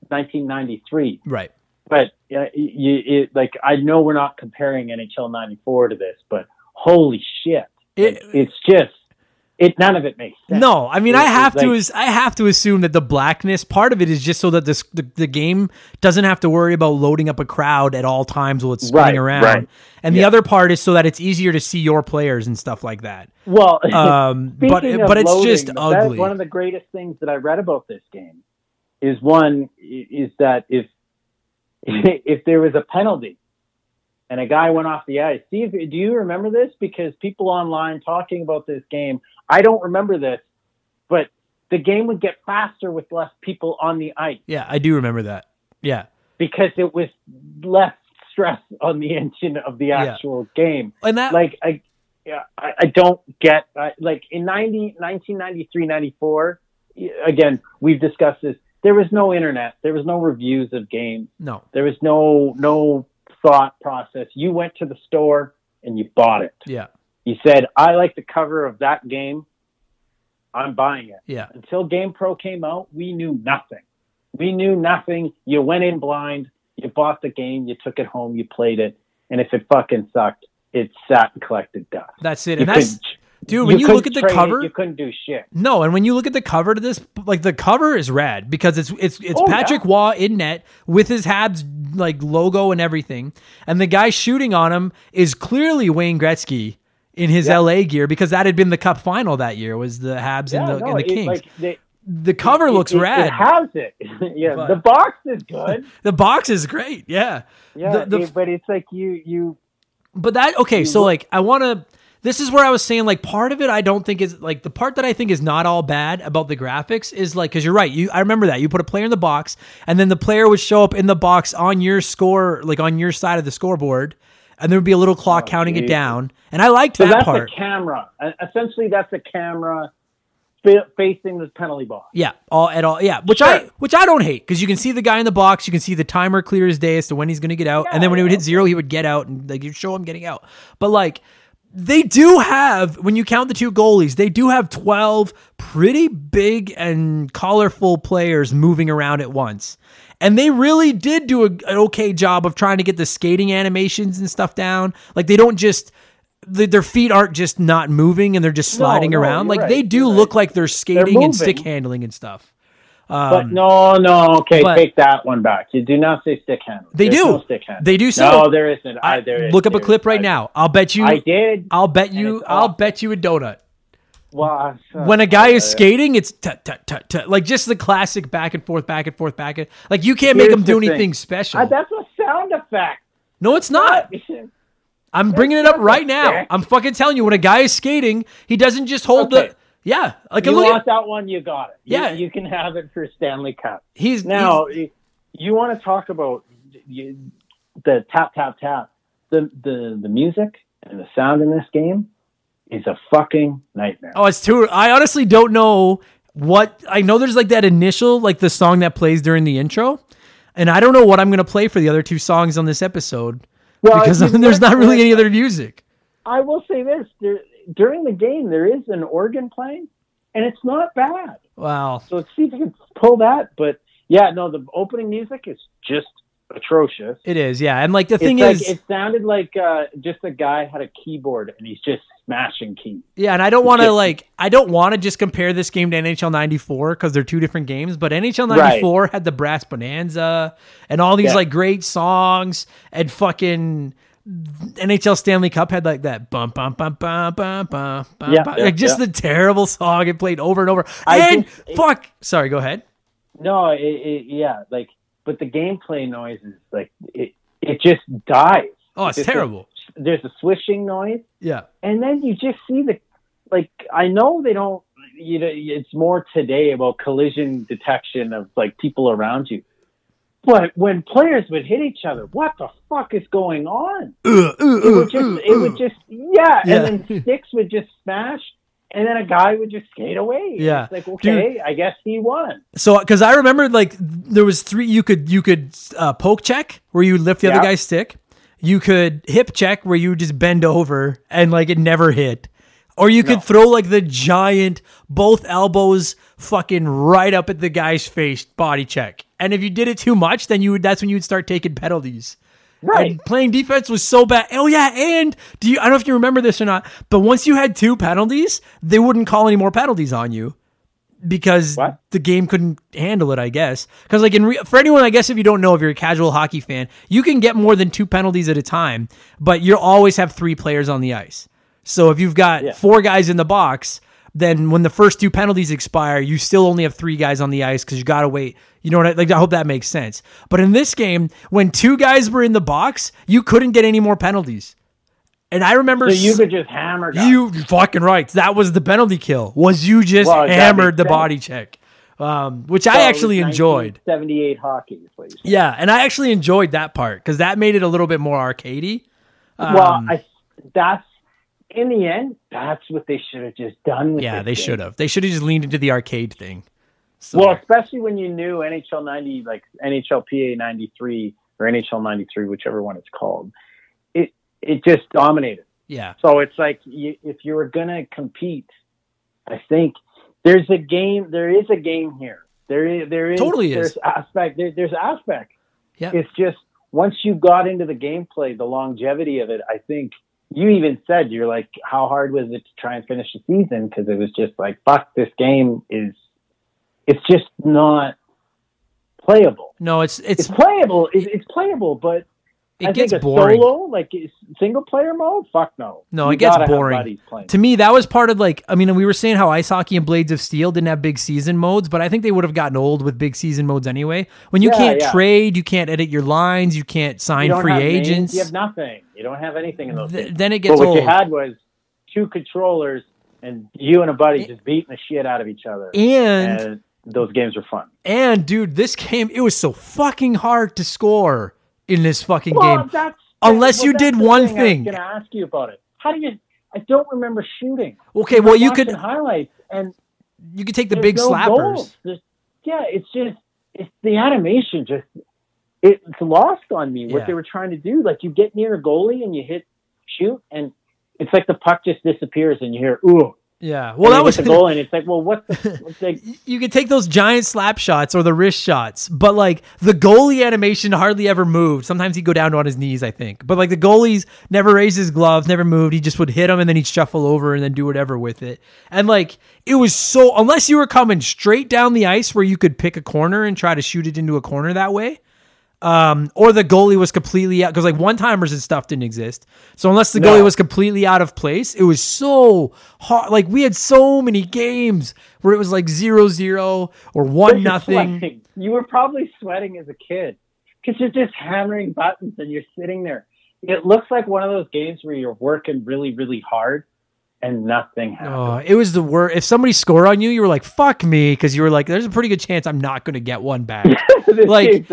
1993, right. but uh, you, it, like I know we're not comparing NHL '94 to this, but holy shit, It- it's just it. None of it makes sense. No, I mean It- I have to like- is I have to assume that the blackness part of it is just so that this the, the game doesn't have to worry about loading up a crowd at all times while it's spinning Right, around. right. And the other part is so that it's easier to see your players and stuff like that. Well, Um, but but it's loading, just ugly. one of the greatest things that I read about this game is one is that if if there was a penalty and a guy went off the ice, Steve, do you remember this? Because people online talking about this game, I don't remember this, but the game would get faster with less people on the ice yeah, I do remember that. Yeah. because it was less stress on the engine of the Yeah. actual game And that like I, yeah, I, I don't get I, like in 90, 1993, 94. Again, we've discussed this. There was no internet. There was no reviews of games. no. There was no no thought process. You went to the store and you bought it. Yeah. You said, "I like the cover of that game. I'm buying it." Yeah. Until GamePro came out, we knew nothing. We knew nothing. You went in blind. You bought the game. You took it home. You played it. And if it fucking sucked, it sat and collected dust. That's it. You And that's couldn't- dude, when you look at the trade it, cover, you couldn't do shit. No, and when you look at the cover to this, like the cover is rad because it's it's it's Oh, Patrick yeah. Roy in net with his Habs like logo and everything, and the guy shooting on him is clearly Wayne Gretzky in his Yeah. LA gear because that had been the Cup final that year was the Habs and the no, and the it- Kings. like, they- the cover it- looks it, rad. It has it. yeah, But- the box is good. the box is great. Yeah. Yeah, The- the- but it's like you you But that okay, You so look- like I want to this is where I was saying like part of it I don't think is like the part that I think is not all bad about the graphics is like because you're right you I remember that you put a player in the box and then the player would show up in the box on your score like on your side of the scoreboard and there would be a little clock counting it down and I liked So that that's part a camera. Uh, Essentially, that's a camera facing the penalty box. yeah all at all yeah which Sure. I which I don't hate because you can see the guy in the box you can see the timer clear as day as to when he's gonna get out and then when he would hit zero he would get out and like you show him getting out but like they do have when you count the two goalies they do have 12 pretty big and colorful players moving around at once. And they really did do a, an okay job of trying to get the skating animations and stuff down. Like they don't just the, their feet aren't just not moving and they're just sliding no, around. you're like they do look right. like they're skating and stick handling and stuff But no, no, okay, Um, but- take that one back. You do not say stick handle. They There's do. No stick handle. They do so. No, there isn't. I, there is, look up a clip right I- now i'll bet you I did. i'll bet you i'll awesome. bet you a donut Well, when a guy is skating, it's tut, tut, tut, tut, like just the classic back and forth, back and forth, back and like you can't make Here's him do thing. anything special. uh, that's a sound effect. no, it's not. I'm bringing it up right now. I'm fucking telling you, when a guy is skating, he doesn't just hold Okay. the yeah, like you want at, that one? You got it. Yeah. you, can have it for Stanley Cup. he's Now, he's- you want to talk about you, the tap tap tap. The the the music and the sound in this game is a fucking nightmare. oh, it's too. I honestly don't know what I know. There's like that initial, like the song that plays during the intro, and I don't know what I'm gonna play for the other two songs on this episode Well, because you there's not really any other music. I will say this: there, during the game, there is an organ playing, and it's not bad. Wow. So let's see if you can pull that. But yeah, no, the opening music is just atrocious. It is, yeah, and like the thing it's is, like, it sounded like uh, just a guy had a keyboard and he's just smashing keys. Yeah, and I don't want to like I don't want to just compare this game to NHL 94 because they're two different games, but NHL 94 had the Brass Bonanza and all these Yeah. like great songs and fucking NHL Stanley Cup had like that bum bum bum bum bum bum bum, Yeah, bum. yeah, like just yeah. the terrible song it played over and over. I and just- it- fuck, sorry, go ahead. No, it, it, yeah, like, but the gameplay noise is like it. It just dies. Oh, it's a- terrible. there's a swishing noise, Yeah. and then you just see the like. I know they don't. You know, it's more today about collision detection of like people around you. But when players would hit each other, what the fuck is going on? Uh, uh, it would uh, just, it would just, yeah, Yeah. and then sticks would just smash, and then a guy would just skate away. Yeah. it's like okay, I guess he won. So, because I remember like there was three. You could you could uh, poke check where you lift the other guy's stick. You could hip check where you just bend over and like it never hit. Or you could No. throw like the giant both elbows fucking right up at the guy's face body check. And if you did it too much, then you would that's when you would start taking penalties. Right. And playing defense was so bad. Oh yeah, and do you I don't know if you remember this or not, but once you had two penalties, they wouldn't call any more penalties on you because What? the game couldn't handle it, I guess. Because like in re- for anyone, I guess if you don't know, if you're a casual hockey fan, you can get more than two penalties at a time, but you'll always have three players on the ice. So if you've got Yeah. four guys in the box, then when the first two penalties expire, you still only have three guys on the ice because you got to wait. You know what? I, like I hope that makes sense. But in this game, when two guys were in the box, you couldn't get any more penalties. And I remember So you could just hammer guys. you fucking right. That was the penalty kill. Was you just Well, hammered the sense. body check, um, which So I actually enjoyed. Seventy-eight hockey. Is what you're saying. Yeah, and I actually enjoyed that part because that made it a little bit more arcadey. well, Um, I that's in the end, that's what they should have just done. With yeah, they should have. They should have just leaned into the arcade thing. So, Well, especially when you knew NHL 90, like NHL PA 93 or NHL 93, whichever one it's called, it it just dominated. yeah, So it's like you, if you were gonna compete, I think there's a game. There is a game here. There is there is Totally is. there's aspect. There, there's aspect. Yeah. It's just once you got into the gameplay, the longevity of it. I think you even said you're like, how hard was it to try and finish the season? Because it was just like, fuck, this game is. It's just not playable. no, it's It's it's playable. It's, it's playable, but it I gets boring. solo, like single player mode, fuck no. No, You it gets boring. To me, that was part of like I mean, we were saying how ice hockey and Blades of Steel didn't have big season modes, but I think they would have gotten old with big season modes anyway. When you Yeah, can't yeah. trade, you can't edit your lines, you can't sign don't free have names, agents. you have nothing. You don't have anything in those. th- games. then it gets But what you had was two controllers and you and a buddy just beating the shit out of each other. And, And those games were fun. and dude, this game it was so fucking hard to score in this fucking Well, game. that's Unless well, you did one thing thing. I was going to ask you about it. How do you? I don't remember shooting. Okay, well you could highlights and you could take the big no slappers. yeah, it's just it's the animation just it's lost on me what Yeah. they were trying to do. Like you get near a goalie and you hit shoot and it's like the puck just disappears and you hear ooh. Yeah. Well, that was the goal and it's like well what? the like you could take those giant slap shots or the wrist shots, but like the goalie animation hardly ever moved. Sometimes he'd go down on his knees, I think. But like the goalies never raised his gloves, never moved. He just would hit him and then he'd shuffle over and then do whatever with it. And like it was so unless you were coming straight down the ice where you could pick a corner and try to shoot it into a corner that way. Um, or the goalie was completely out because like one timers and stuff didn't exist. So unless the No. goalie was completely out of place, it was so hard. Like we had so many games where it was like zero zero or one nothing. sweating. You were probably sweating as a kid because you're just hammering buttons and you're sitting there. It looks like one of those games where you're working really, really hard and nothing happened. Oh, it was the worst. If somebody scored on you, you were like, "Fuck me," because you were like, "There's a pretty good chance I'm not going to get one back." like-.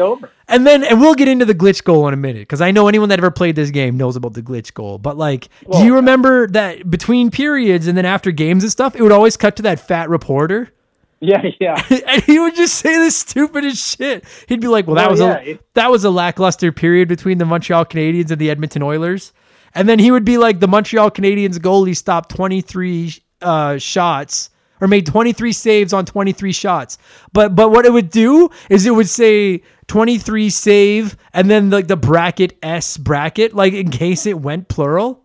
And then, and we'll get into the glitch goal in a minute because I know anyone that ever played this game knows about the glitch goal. But like, do you remember that between periods and then after games and stuff, it would always cut to that fat reporter, Yeah, yeah. and he would just say the stupidest shit. He'd be like, "Well, that Well, was yeah, a it- that was a lackluster period between the Montreal Canadiens and the Edmonton Oilers," and then he would be like, "The Montreal Canadiens goalie stopped 23 uh, shots." Or made 23 saves on 23 shots. But but what it would do is it would say 23 save and then like the bracket S bracket, like in case it went plural.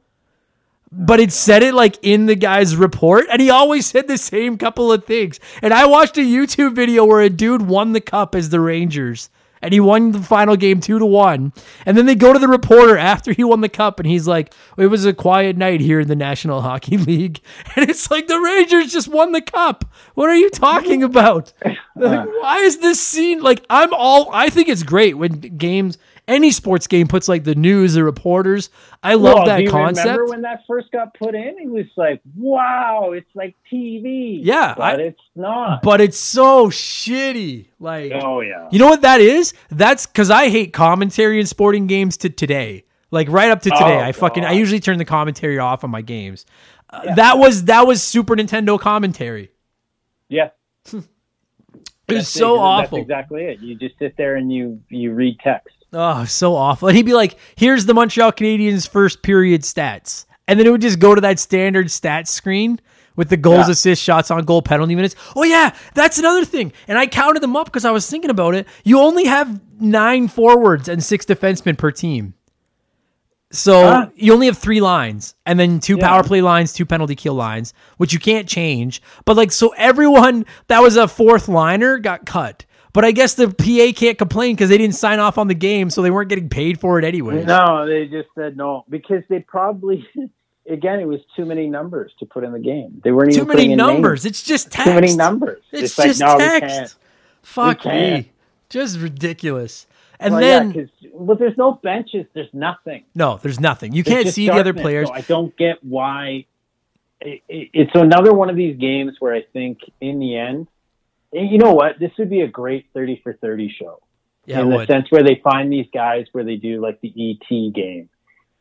But it said it like in the guy's report, and he always said the same couple of things. And I watched a YouTube video where a dude won the cup as the Rangers, and he won the final game two to one. And then they go to the reporter after he won the cup, and he's like, "It was a quiet night here in the National Hockey League." And it's like the Rangers just won the cup. What are you talking about? Like, why is this scene like? I'm all. I think it's great when games, any sports game, puts like the news, the reporters. I love Well, that do concept. remember when that first got put in? It was like, wow, it's like TV. Yeah, but I- it's not. but it's so shitty. Like, oh yeah. you know what that is? That's because I hate commentary in sporting games to today. Like right up to today, Oh, I fucking I usually turn the commentary off on my games. Uh, That was that was Super Nintendo commentary. Yeah. It was so awful. That's exactly it. You just sit there and you you read text. Oh, so awful. And he'd be like, here's the Montreal Canadiens first period stats. And then it would just go to that standard stats screen with the goals, Yeah. assists, shots on goal, penalty minutes. Oh, yeah, that's another thing. And I counted them up because I was thinking about it. You only have nine forwards and six defensemen per team. So Huh? you only have three lines and then two Yeah. power play lines, two penalty kill lines, which you can't change. But like, so everyone that was a fourth liner got cut. But I guess the PA can't complain because they didn't sign off on the game, so they weren't getting paid for it anyway. No, they just said no because they probably again it was too many numbers to put in the game. They weren't Too even many numbers. names. It's just text. Too many numbers. It's, like, just no, text. Fuck me. Just ridiculous. And well, then yeah, well, there's no benches. There's nothing. no, there's nothing. You There's can't see the other players. So I don't get why. It, it, it's another one of these games where I think in the end, you know what? This would be a great thirty for thirty show. yeah, in the would. sense where they find these guys where they do like the ET game,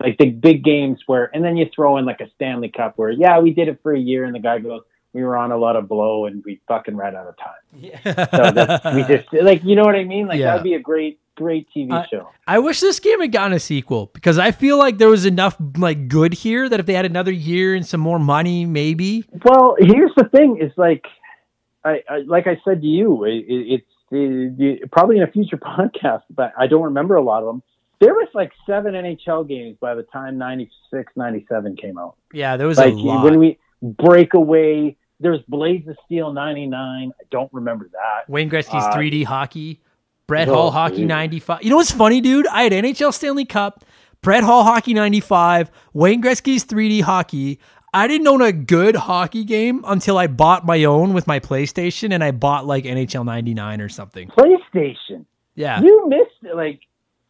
like the big games where, and then you throw in like a Stanley Cup where, yeah, we did it for a year, and the guy goes, we were on a lot of blow and we fucking ran out of time. Yeah. So that's, we just like, you know what I mean? Like Yeah. that'd be a great, great TV show. I wish this game had gotten a sequel because I feel like there was enough like good here that if they had another year and some more money, maybe. Well, here's the thing: is like, I, I like I said to you, it, it, it's it, probably in a future podcast, but I don't remember a lot of them. There was like seven NHL games by the time 96, 97 came out. Yeah, there was like a lot. when we breakaway there's blades of steel 99 i don't remember that Wayne Gretzky's Uh, 3D hockey, Brett oh, Hull hockey dude. 95. You know what's funny, dude? I had NHL Stanley Cup, Brett Hull hockey 95, Wayne Gretzky's 3D hockey. I didn't own a good hockey game until I bought my own with my PlayStation and I bought like NHL 99 or something. playstation Yeah. you missed it like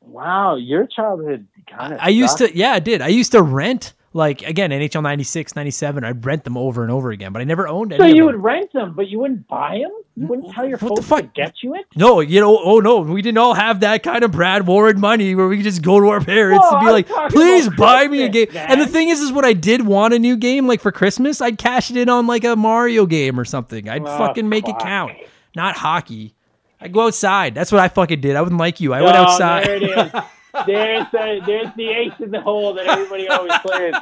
wow your childhood kind of I used to, yeah, I did. I used to rent Like again, NHL 96, 97, I'd rent them over and over again, but I never owned any. So you would rent them, but you wouldn't buy them. You wouldn't tell your What the folks fuck? to get you it. No, you know, oh no, we didn't all have that kind of Brad Warren money where we could just go to our parents Well, and be like, please buy me a game. Christmas, And the thing is, is when I did want a new game, like for Christmas, I'd cash it in on like a Mario game or something. I'd Oh, fucking make it count. Not hockey. I'd go outside. That's what I fucking did. I wouldn't like you. I oh, went Oh, outside. There it is. there's, the, there's the ace in the hole that everybody always plays.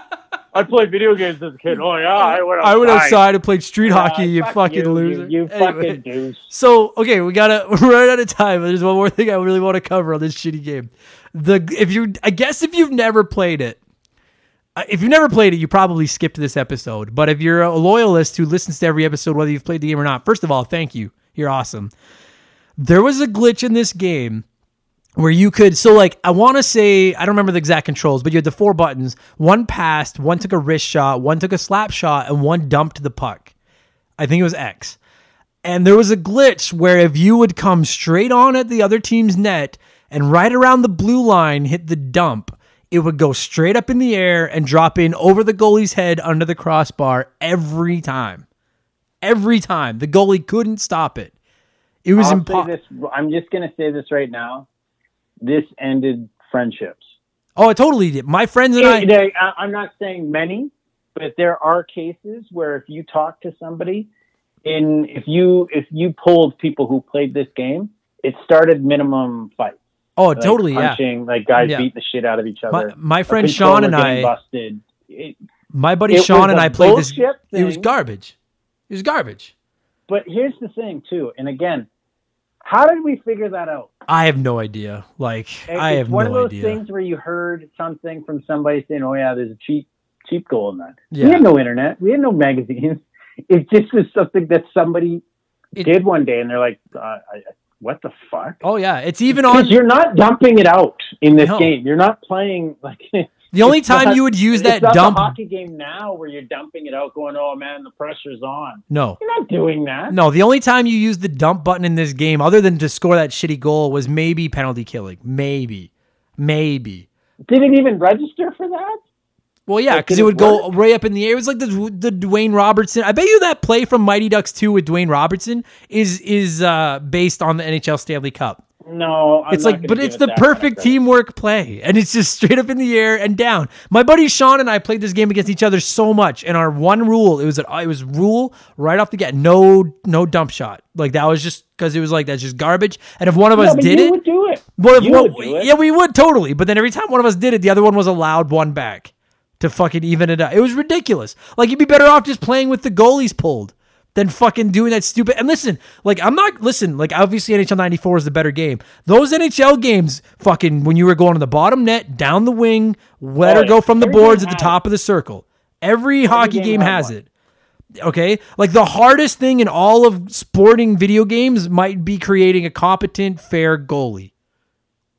I played video games as a kid. Oh yeah, I went outside. I went outside and played street Yeah, hockey. You fuck fucking you, loser. You, you Anyway. fucking douche. So okay, we gotta we're right out of time. There's one more thing I really want to cover on this shitty game. The if you I guess if you've never played it, uh, if you've never played it, you probably skipped this episode. But if you're a loyalist who listens to every episode, whether you've played the game or not, first of all, thank you. You're awesome. There was a glitch in this game where you could so like I want to say I don't remember the exact controls, but you had the four buttons. One passed, one took a wrist shot, one took a slap shot, and one dumped the puck. I think it was X. And there was a glitch where if you would come straight on at the other team's net and right around the blue line hit the dump, it would go straight up in the air and drop in over the goalie's head under the crossbar every time. Every time. The goalie couldn't stop it. It was impossible. I'm just gonna say this right now. This ended friendships. Oh, it totally did. My friends and I. It- I, I'm not saying many, but there are cases where if you talk to somebody, in if you if you pulled people who played this game, it started minimum fights. Oh, Like totally. Yeah. punching, like guys Yeah. beating the shit out of each other. my A friend Sean and I, busted. It, my buddy Sean and I played this. bullshit It was garbage. It was garbage. But here's the thing, too, and again, how did we figure that out? I have no idea. Like, It- I have one no of those idea. things where you heard something from somebody saying, "Oh yeah, there's a cheap cheap goal in that." Yeah. We had no internet. We had no magazines. It just was something that somebody It- did one day, and they're like, uh, I, "What the fuck?" Oh yeah, it's even on. Because you're not dumping it out in this No. game. You're not playing like The only it's time not- you would use it's that not dump. hockey game now where you're dumping it out, going, "Oh man, the pressure's on." No, You're not doing that. no. The only time you used the dump button in this game, other than to score that shitty goal, was maybe penalty killing. Maybe, maybe. Did it even register for that? Well, yeah, because it it would go way up in the air. It was like the the Dwayne Robertson. I bet you that play from Mighty Ducks two with Dwayne Robertson is is uh, based on the NHL Stanley Cup. No, I'm it's like, but it's it the that kind of perfect teamwork play, and it's just straight up in the air and down. My buddy Sean and I played this game against each other so much, and our one rule it was an, it was rule right off the get no no dump shot. Like that was just because it was like that's just garbage. And if one of No, us did it, would do it. what if you what, would do it. yeah, we would totally. But then every time one of us did it, the other one was allowed one back to fucking even it out. It was ridiculous. Like you'd be better off just playing with the goalies pulled than fucking doing that stupid. And listen, like I'm not listen. Like obviously NHL '94 is the better game. Those NHL games, fucking when you were going to the bottom net, down the wing, let Oh, her go from the boards at the top of the circle. Every hockey game game has one. it. Okay, like the hardest thing in all of sporting video games might be creating a competent, fair goalie.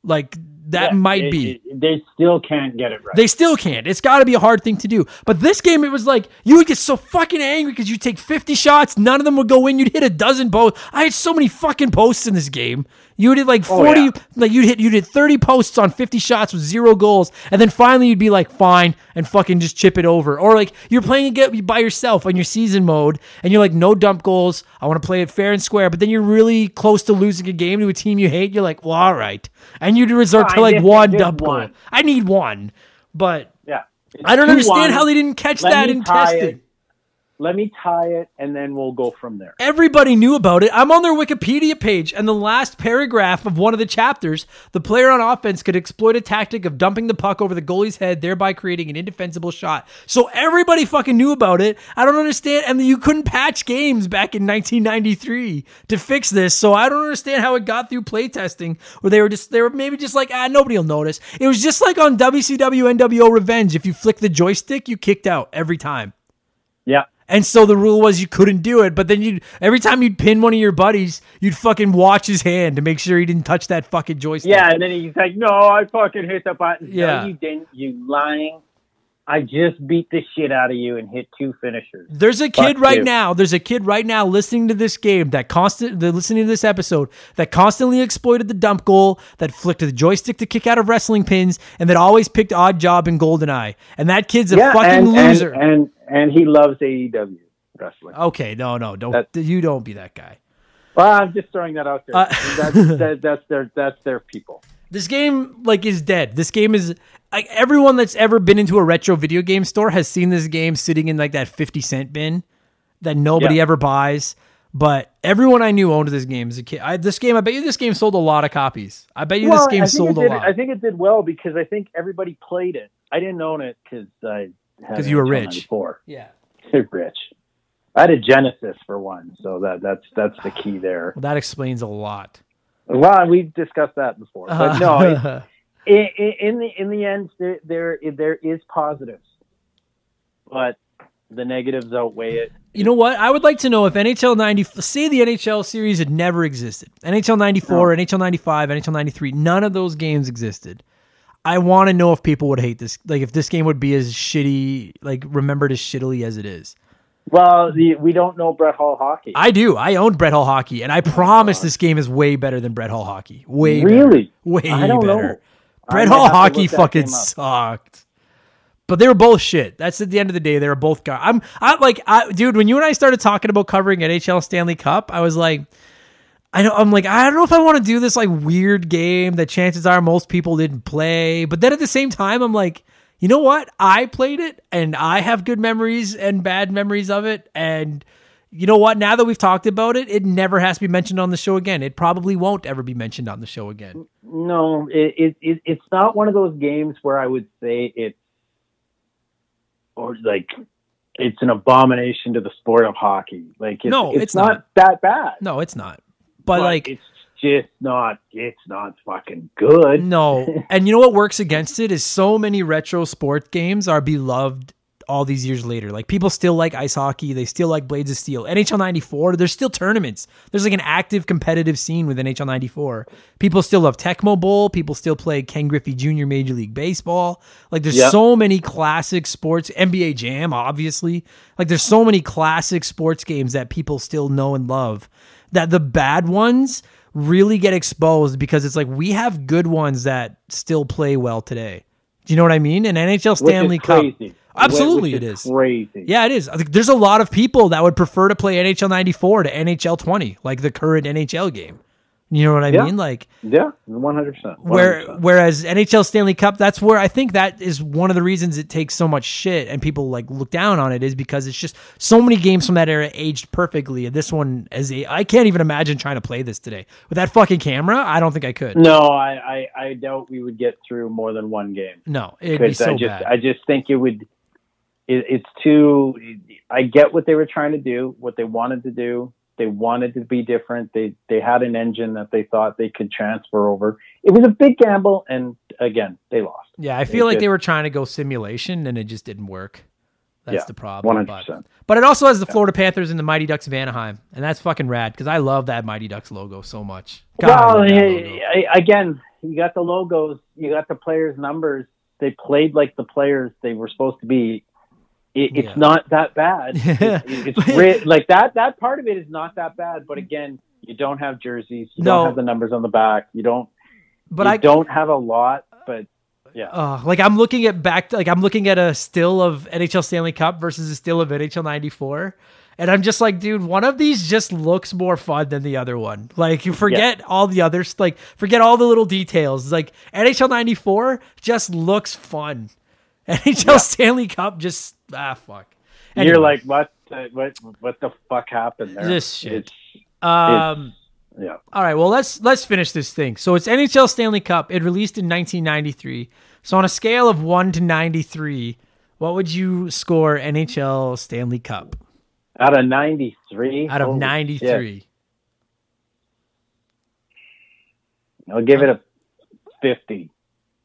Like that Yeah, might it- be. it- they still can't get it right. They still can't. It's got to be a hard thing to do. But this game, it was like you would get so fucking angry because you take 50 shots, none of them would go in. You'd hit a dozen posts. I had so many fucking posts in this game. You would hit like 40, Oh, yeah. like you'd hit, you did 30 posts on 50 shots with zero goals. And then finally you'd be like, fine, and fucking just chip it over. Or like you're playing again by yourself on your season mode and you're like, no dump goals. I want to play it fair and square. But then you're really close to losing a game to a team you hate. You're like, well, all right. And you'd resort to like one dump goal. I need one. But yeah. It's I don't 2-1. understand how they didn't catch Let that in testing. it. Let me tie it, and then we'll go from there. Everybody knew about it. I'm on their Wikipedia page, and the last paragraph of one of the chapters, the player on offense could exploit a tactic of dumping the puck over the goalie's head, thereby creating an indefensible shot. So everybody fucking knew about it. I don't understand. And you couldn't patch games back in 1993 to fix this. So I don't understand how it got through playtesting, where they were just they were maybe just like ah nobody will notice. It was just like on WCW NWO Revenge. If you flick the joystick, you kicked out every time. Yeah. And so the rule was you couldn't do it, but then you every time you'd pin one of your buddies, you'd fucking watch his hand to make sure he didn't touch that fucking joystick. Yeah, and then he's like, "No, I fucking hit the button." Yeah. no, you didn't. You lying I just beat the shit out of you and hit two finishers. There's a kid Fuck right you. now. There's a kid right now listening to this game that constant, the listening to this episode that constantly exploited the dump goal, that flicked the joystick to kick out of wrestling pins, and that always picked Oddjob in GoldenEye. And that kid's a fucking and, loser. And, and and he loves AEW wrestling. okay, no, no, don't you don't be that guy. Well, I'm just throwing that out there. Uh, that's, that, that's their that's their people. This game like is dead. This game is like everyone that's ever been into a retro video game store has seen this game sitting in like that 50 cent bin that nobody Yeah. ever buys. But everyone I knew owned this game as a kid. I, this game, I bet you this game sold a lot of copies. I bet you this game sold a did, lot. I think it did well because I think everybody played it. I didn't own it because I had 'Cause you were rich. Four, yeah. rich. I had a Genesis for one, so that that's that's the key there. Well, that explains a lot. Well, we've discussed that before, but no, it, Uh, in, in the in the end, there there there is positives, but the negatives outweigh it. you know what? I would like to know if NHL 90, say the NHL series had never existed. NHL 94, NHL 95, NHL 93, none of those games existed. I want to know if people would hate this, like if this game would be as shitty, like remembered as shittily as it is. Well, the, we don't know Brett Hull hockey. I do. I own Brett Hull hockey, and I oh promise this game is way better than Brett Hull hockey. Way Really? better. way I don't better. I Brett might Hull hockey fucking sucked. But they were both shit. That's at the end of the day. They were both. Gar- I'm. I'm like, I, dude. When you and I started talking about covering NHL Stanley Cup, I was like, I know. I'm like, I don't know if I want to do this like weird game that chances are most people didn't play. But then at the same time, I'm like, you know what? I played it, and I have good memories and bad memories of it. And you know what? Now that we've talked about it, it never has to be mentioned on the show again. It probably won't ever be mentioned on the show again. No, it, it, it it's not one of those games where I would say it's or like it's an abomination to the sport of hockey. Like it's, No, it's, it's not, not. that bad. No, it's not. But, like, it's just not. It's not fucking good. No. And you know what works against it is so many retro sport games are beloved all these years later. Like people still like ice hockey, they still like Blades of Steel. NHL 94, there's still tournaments. There's like an active competitive scene with NHL 94. People still love Tecmo Bowl, people still play Ken Griffey Jr. Major League Baseball. Like there's Yep. so many classic sports, NBA Jam obviously. Like there's so many classic sports games that people still know and love that the bad ones really get exposed because it's like we have good ones that still play well today. Do you know what I mean? An NHL Stanley is Cup. crazy. Absolutely Which it is. crazy. Yeah, it is. There's a lot of people that would prefer to play NHL 94 to NHL 20, like the current NHL game. You know what I Yeah. mean? Like Yeah, one hundred percent. where whereas NHL Stanley Cup, that's where I think that is one of the reasons it takes so much shit and people like look down on it is because it's just so many games from that era aged perfectly. And this one as a I can't even imagine trying to play this today. With that fucking camera, I don't think I could. No, I, I I doubt we would get through more than one game. No, it'd be so I just bad. I just think it would. It, it's too. I get what they were trying to do, what they wanted to do. They wanted to be different. They they had an engine that they thought they could transfer over. It was a big gamble, and again, they lost. yeah, I feel like just- they were trying to go simulation and it just didn't work. That's Yeah, the problem. But- hundred percent. But it also has the Florida Panthers and the Mighty Ducks of Anaheim, and that's fucking rad because I love that Mighty Ducks logo so much. God, Well, love that logo. I- again, you got the logos, you got the players' numbers. They played like the players they were supposed to be. It, it's Yeah. not that bad. Yeah. It- it's re- like that. That part of it is not that bad. But again, you don't have jerseys. You No. don't have the numbers on the back. You don't. but you I don't have a lot. But yeah, uh, like I'm looking at back, like I'm looking at a still of NHL Stanley Cup versus a still of NHL '94, and I'm just like, dude, one of these just looks more fun than the other one. Like you forget all the others, like forget all the little details. Like NHL '94 just looks fun. NHL Yeah. Stanley Cup just ah fuck. you're like, what? The, what? What the fuck happened there? This shit. It's, Um. yeah. All right, well let's let's finish this thing. So it's NHL Stanley Cup. It released in 1993. So on a scale of 1 to 93, what would you score NHL Stanley Cup Out of ninety three. out of 93? I'll give it a fifty.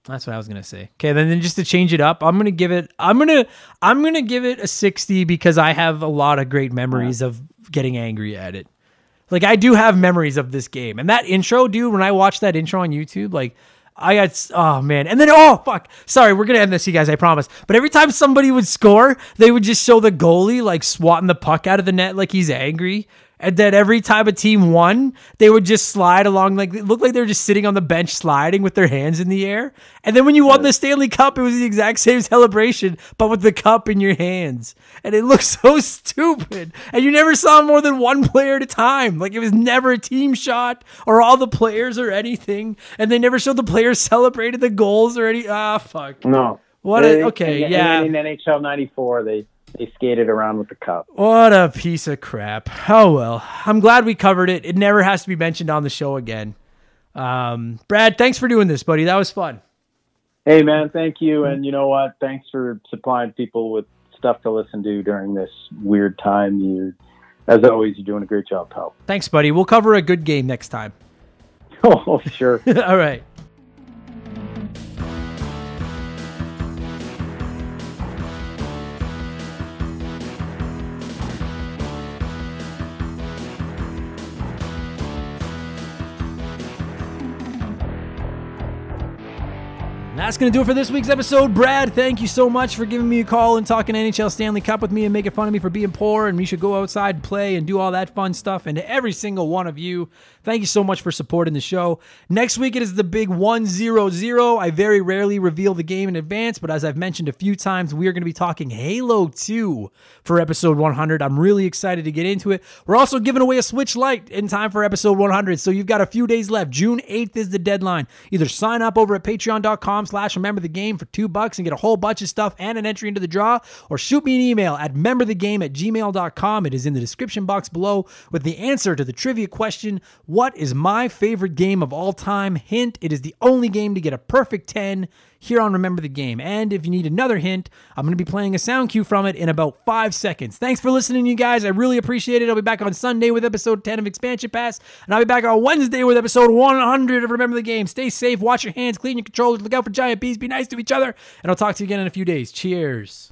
That's what I was going to say. Okay, then, then just to change it up, I'm going to give it I'm going to I'm going to give it a 60 because I have a lot of great memories of getting angry at it. Like I do have memories of this game. And that intro, dude, when I watched that intro on YouTube, like I got oh man, and then oh fuck, sorry, we're gonna end this, you guys, I promise. But every time somebody would score, they would just show the goalie like swatting the puck out of the net like he's angry. And then every time a team won, they would just slide along like it looked like they were just sitting on the bench sliding with their hands in the air. And then when you won the Stanley Cup, it was the exact same celebration, but with the cup in your hands. And it looked so stupid. And you never saw more than one player at a time. Like it was never a team shot or all the players or anything. And they never showed the players celebrated the goals or any ah fuck. No. What a, okay, in, yeah. In, in NHL '94, they they skated around with the cup. What a piece of crap. Oh well. I'm glad we covered it. It never has to be mentioned on the show again. Um, Brad, thanks for doing this, buddy. That was fun. Hey man, thank you. And you know what? Thanks for supplying people with stuff to listen to during this weird time. You as always, you're doing a great job, pal. Thanks, buddy. We'll cover a good game next time. Oh, sure. All right. That's going to do it for this week's episode. Brad, thank you so much for giving me a call and talking NHL Stanley Cup with me and making fun of me for being poor and we should go outside and play and do all that fun stuff. And to every single one of you, thank you so much for supporting the show. Next week, it is the big 100. I very rarely reveal the game in advance, but as I've mentioned a few times, we are going to be talking Halo 2 for episode 100. I'm really excited to get into it. We're also giving away a Switch Lite in time for episode 100, so you've got a few days left. June 8th is the deadline. Either sign up over at patreon.com slash remember the game for two bucks and get a whole bunch of stuff and an entry into the draw, or shoot me an email at memberthegame at gmail.com. It is in the description box below with the answer to the trivia question What is my favorite game of all time? Hint, it is the only game to get a perfect 10 here on Remember the Game. And if you need another hint, I'm going to be playing a sound cue from it in about five seconds. Thanks for listening, you guys. I really appreciate it. I'll be back on Sunday with episode 10 of Expansion Pass, and I'll be back on Wednesday with episode 100 of Remember the Game. Stay safe, watch your hands, clean your controllers, look out for giant bees, be nice to each other, and I'll talk to you again in a few days. Cheers.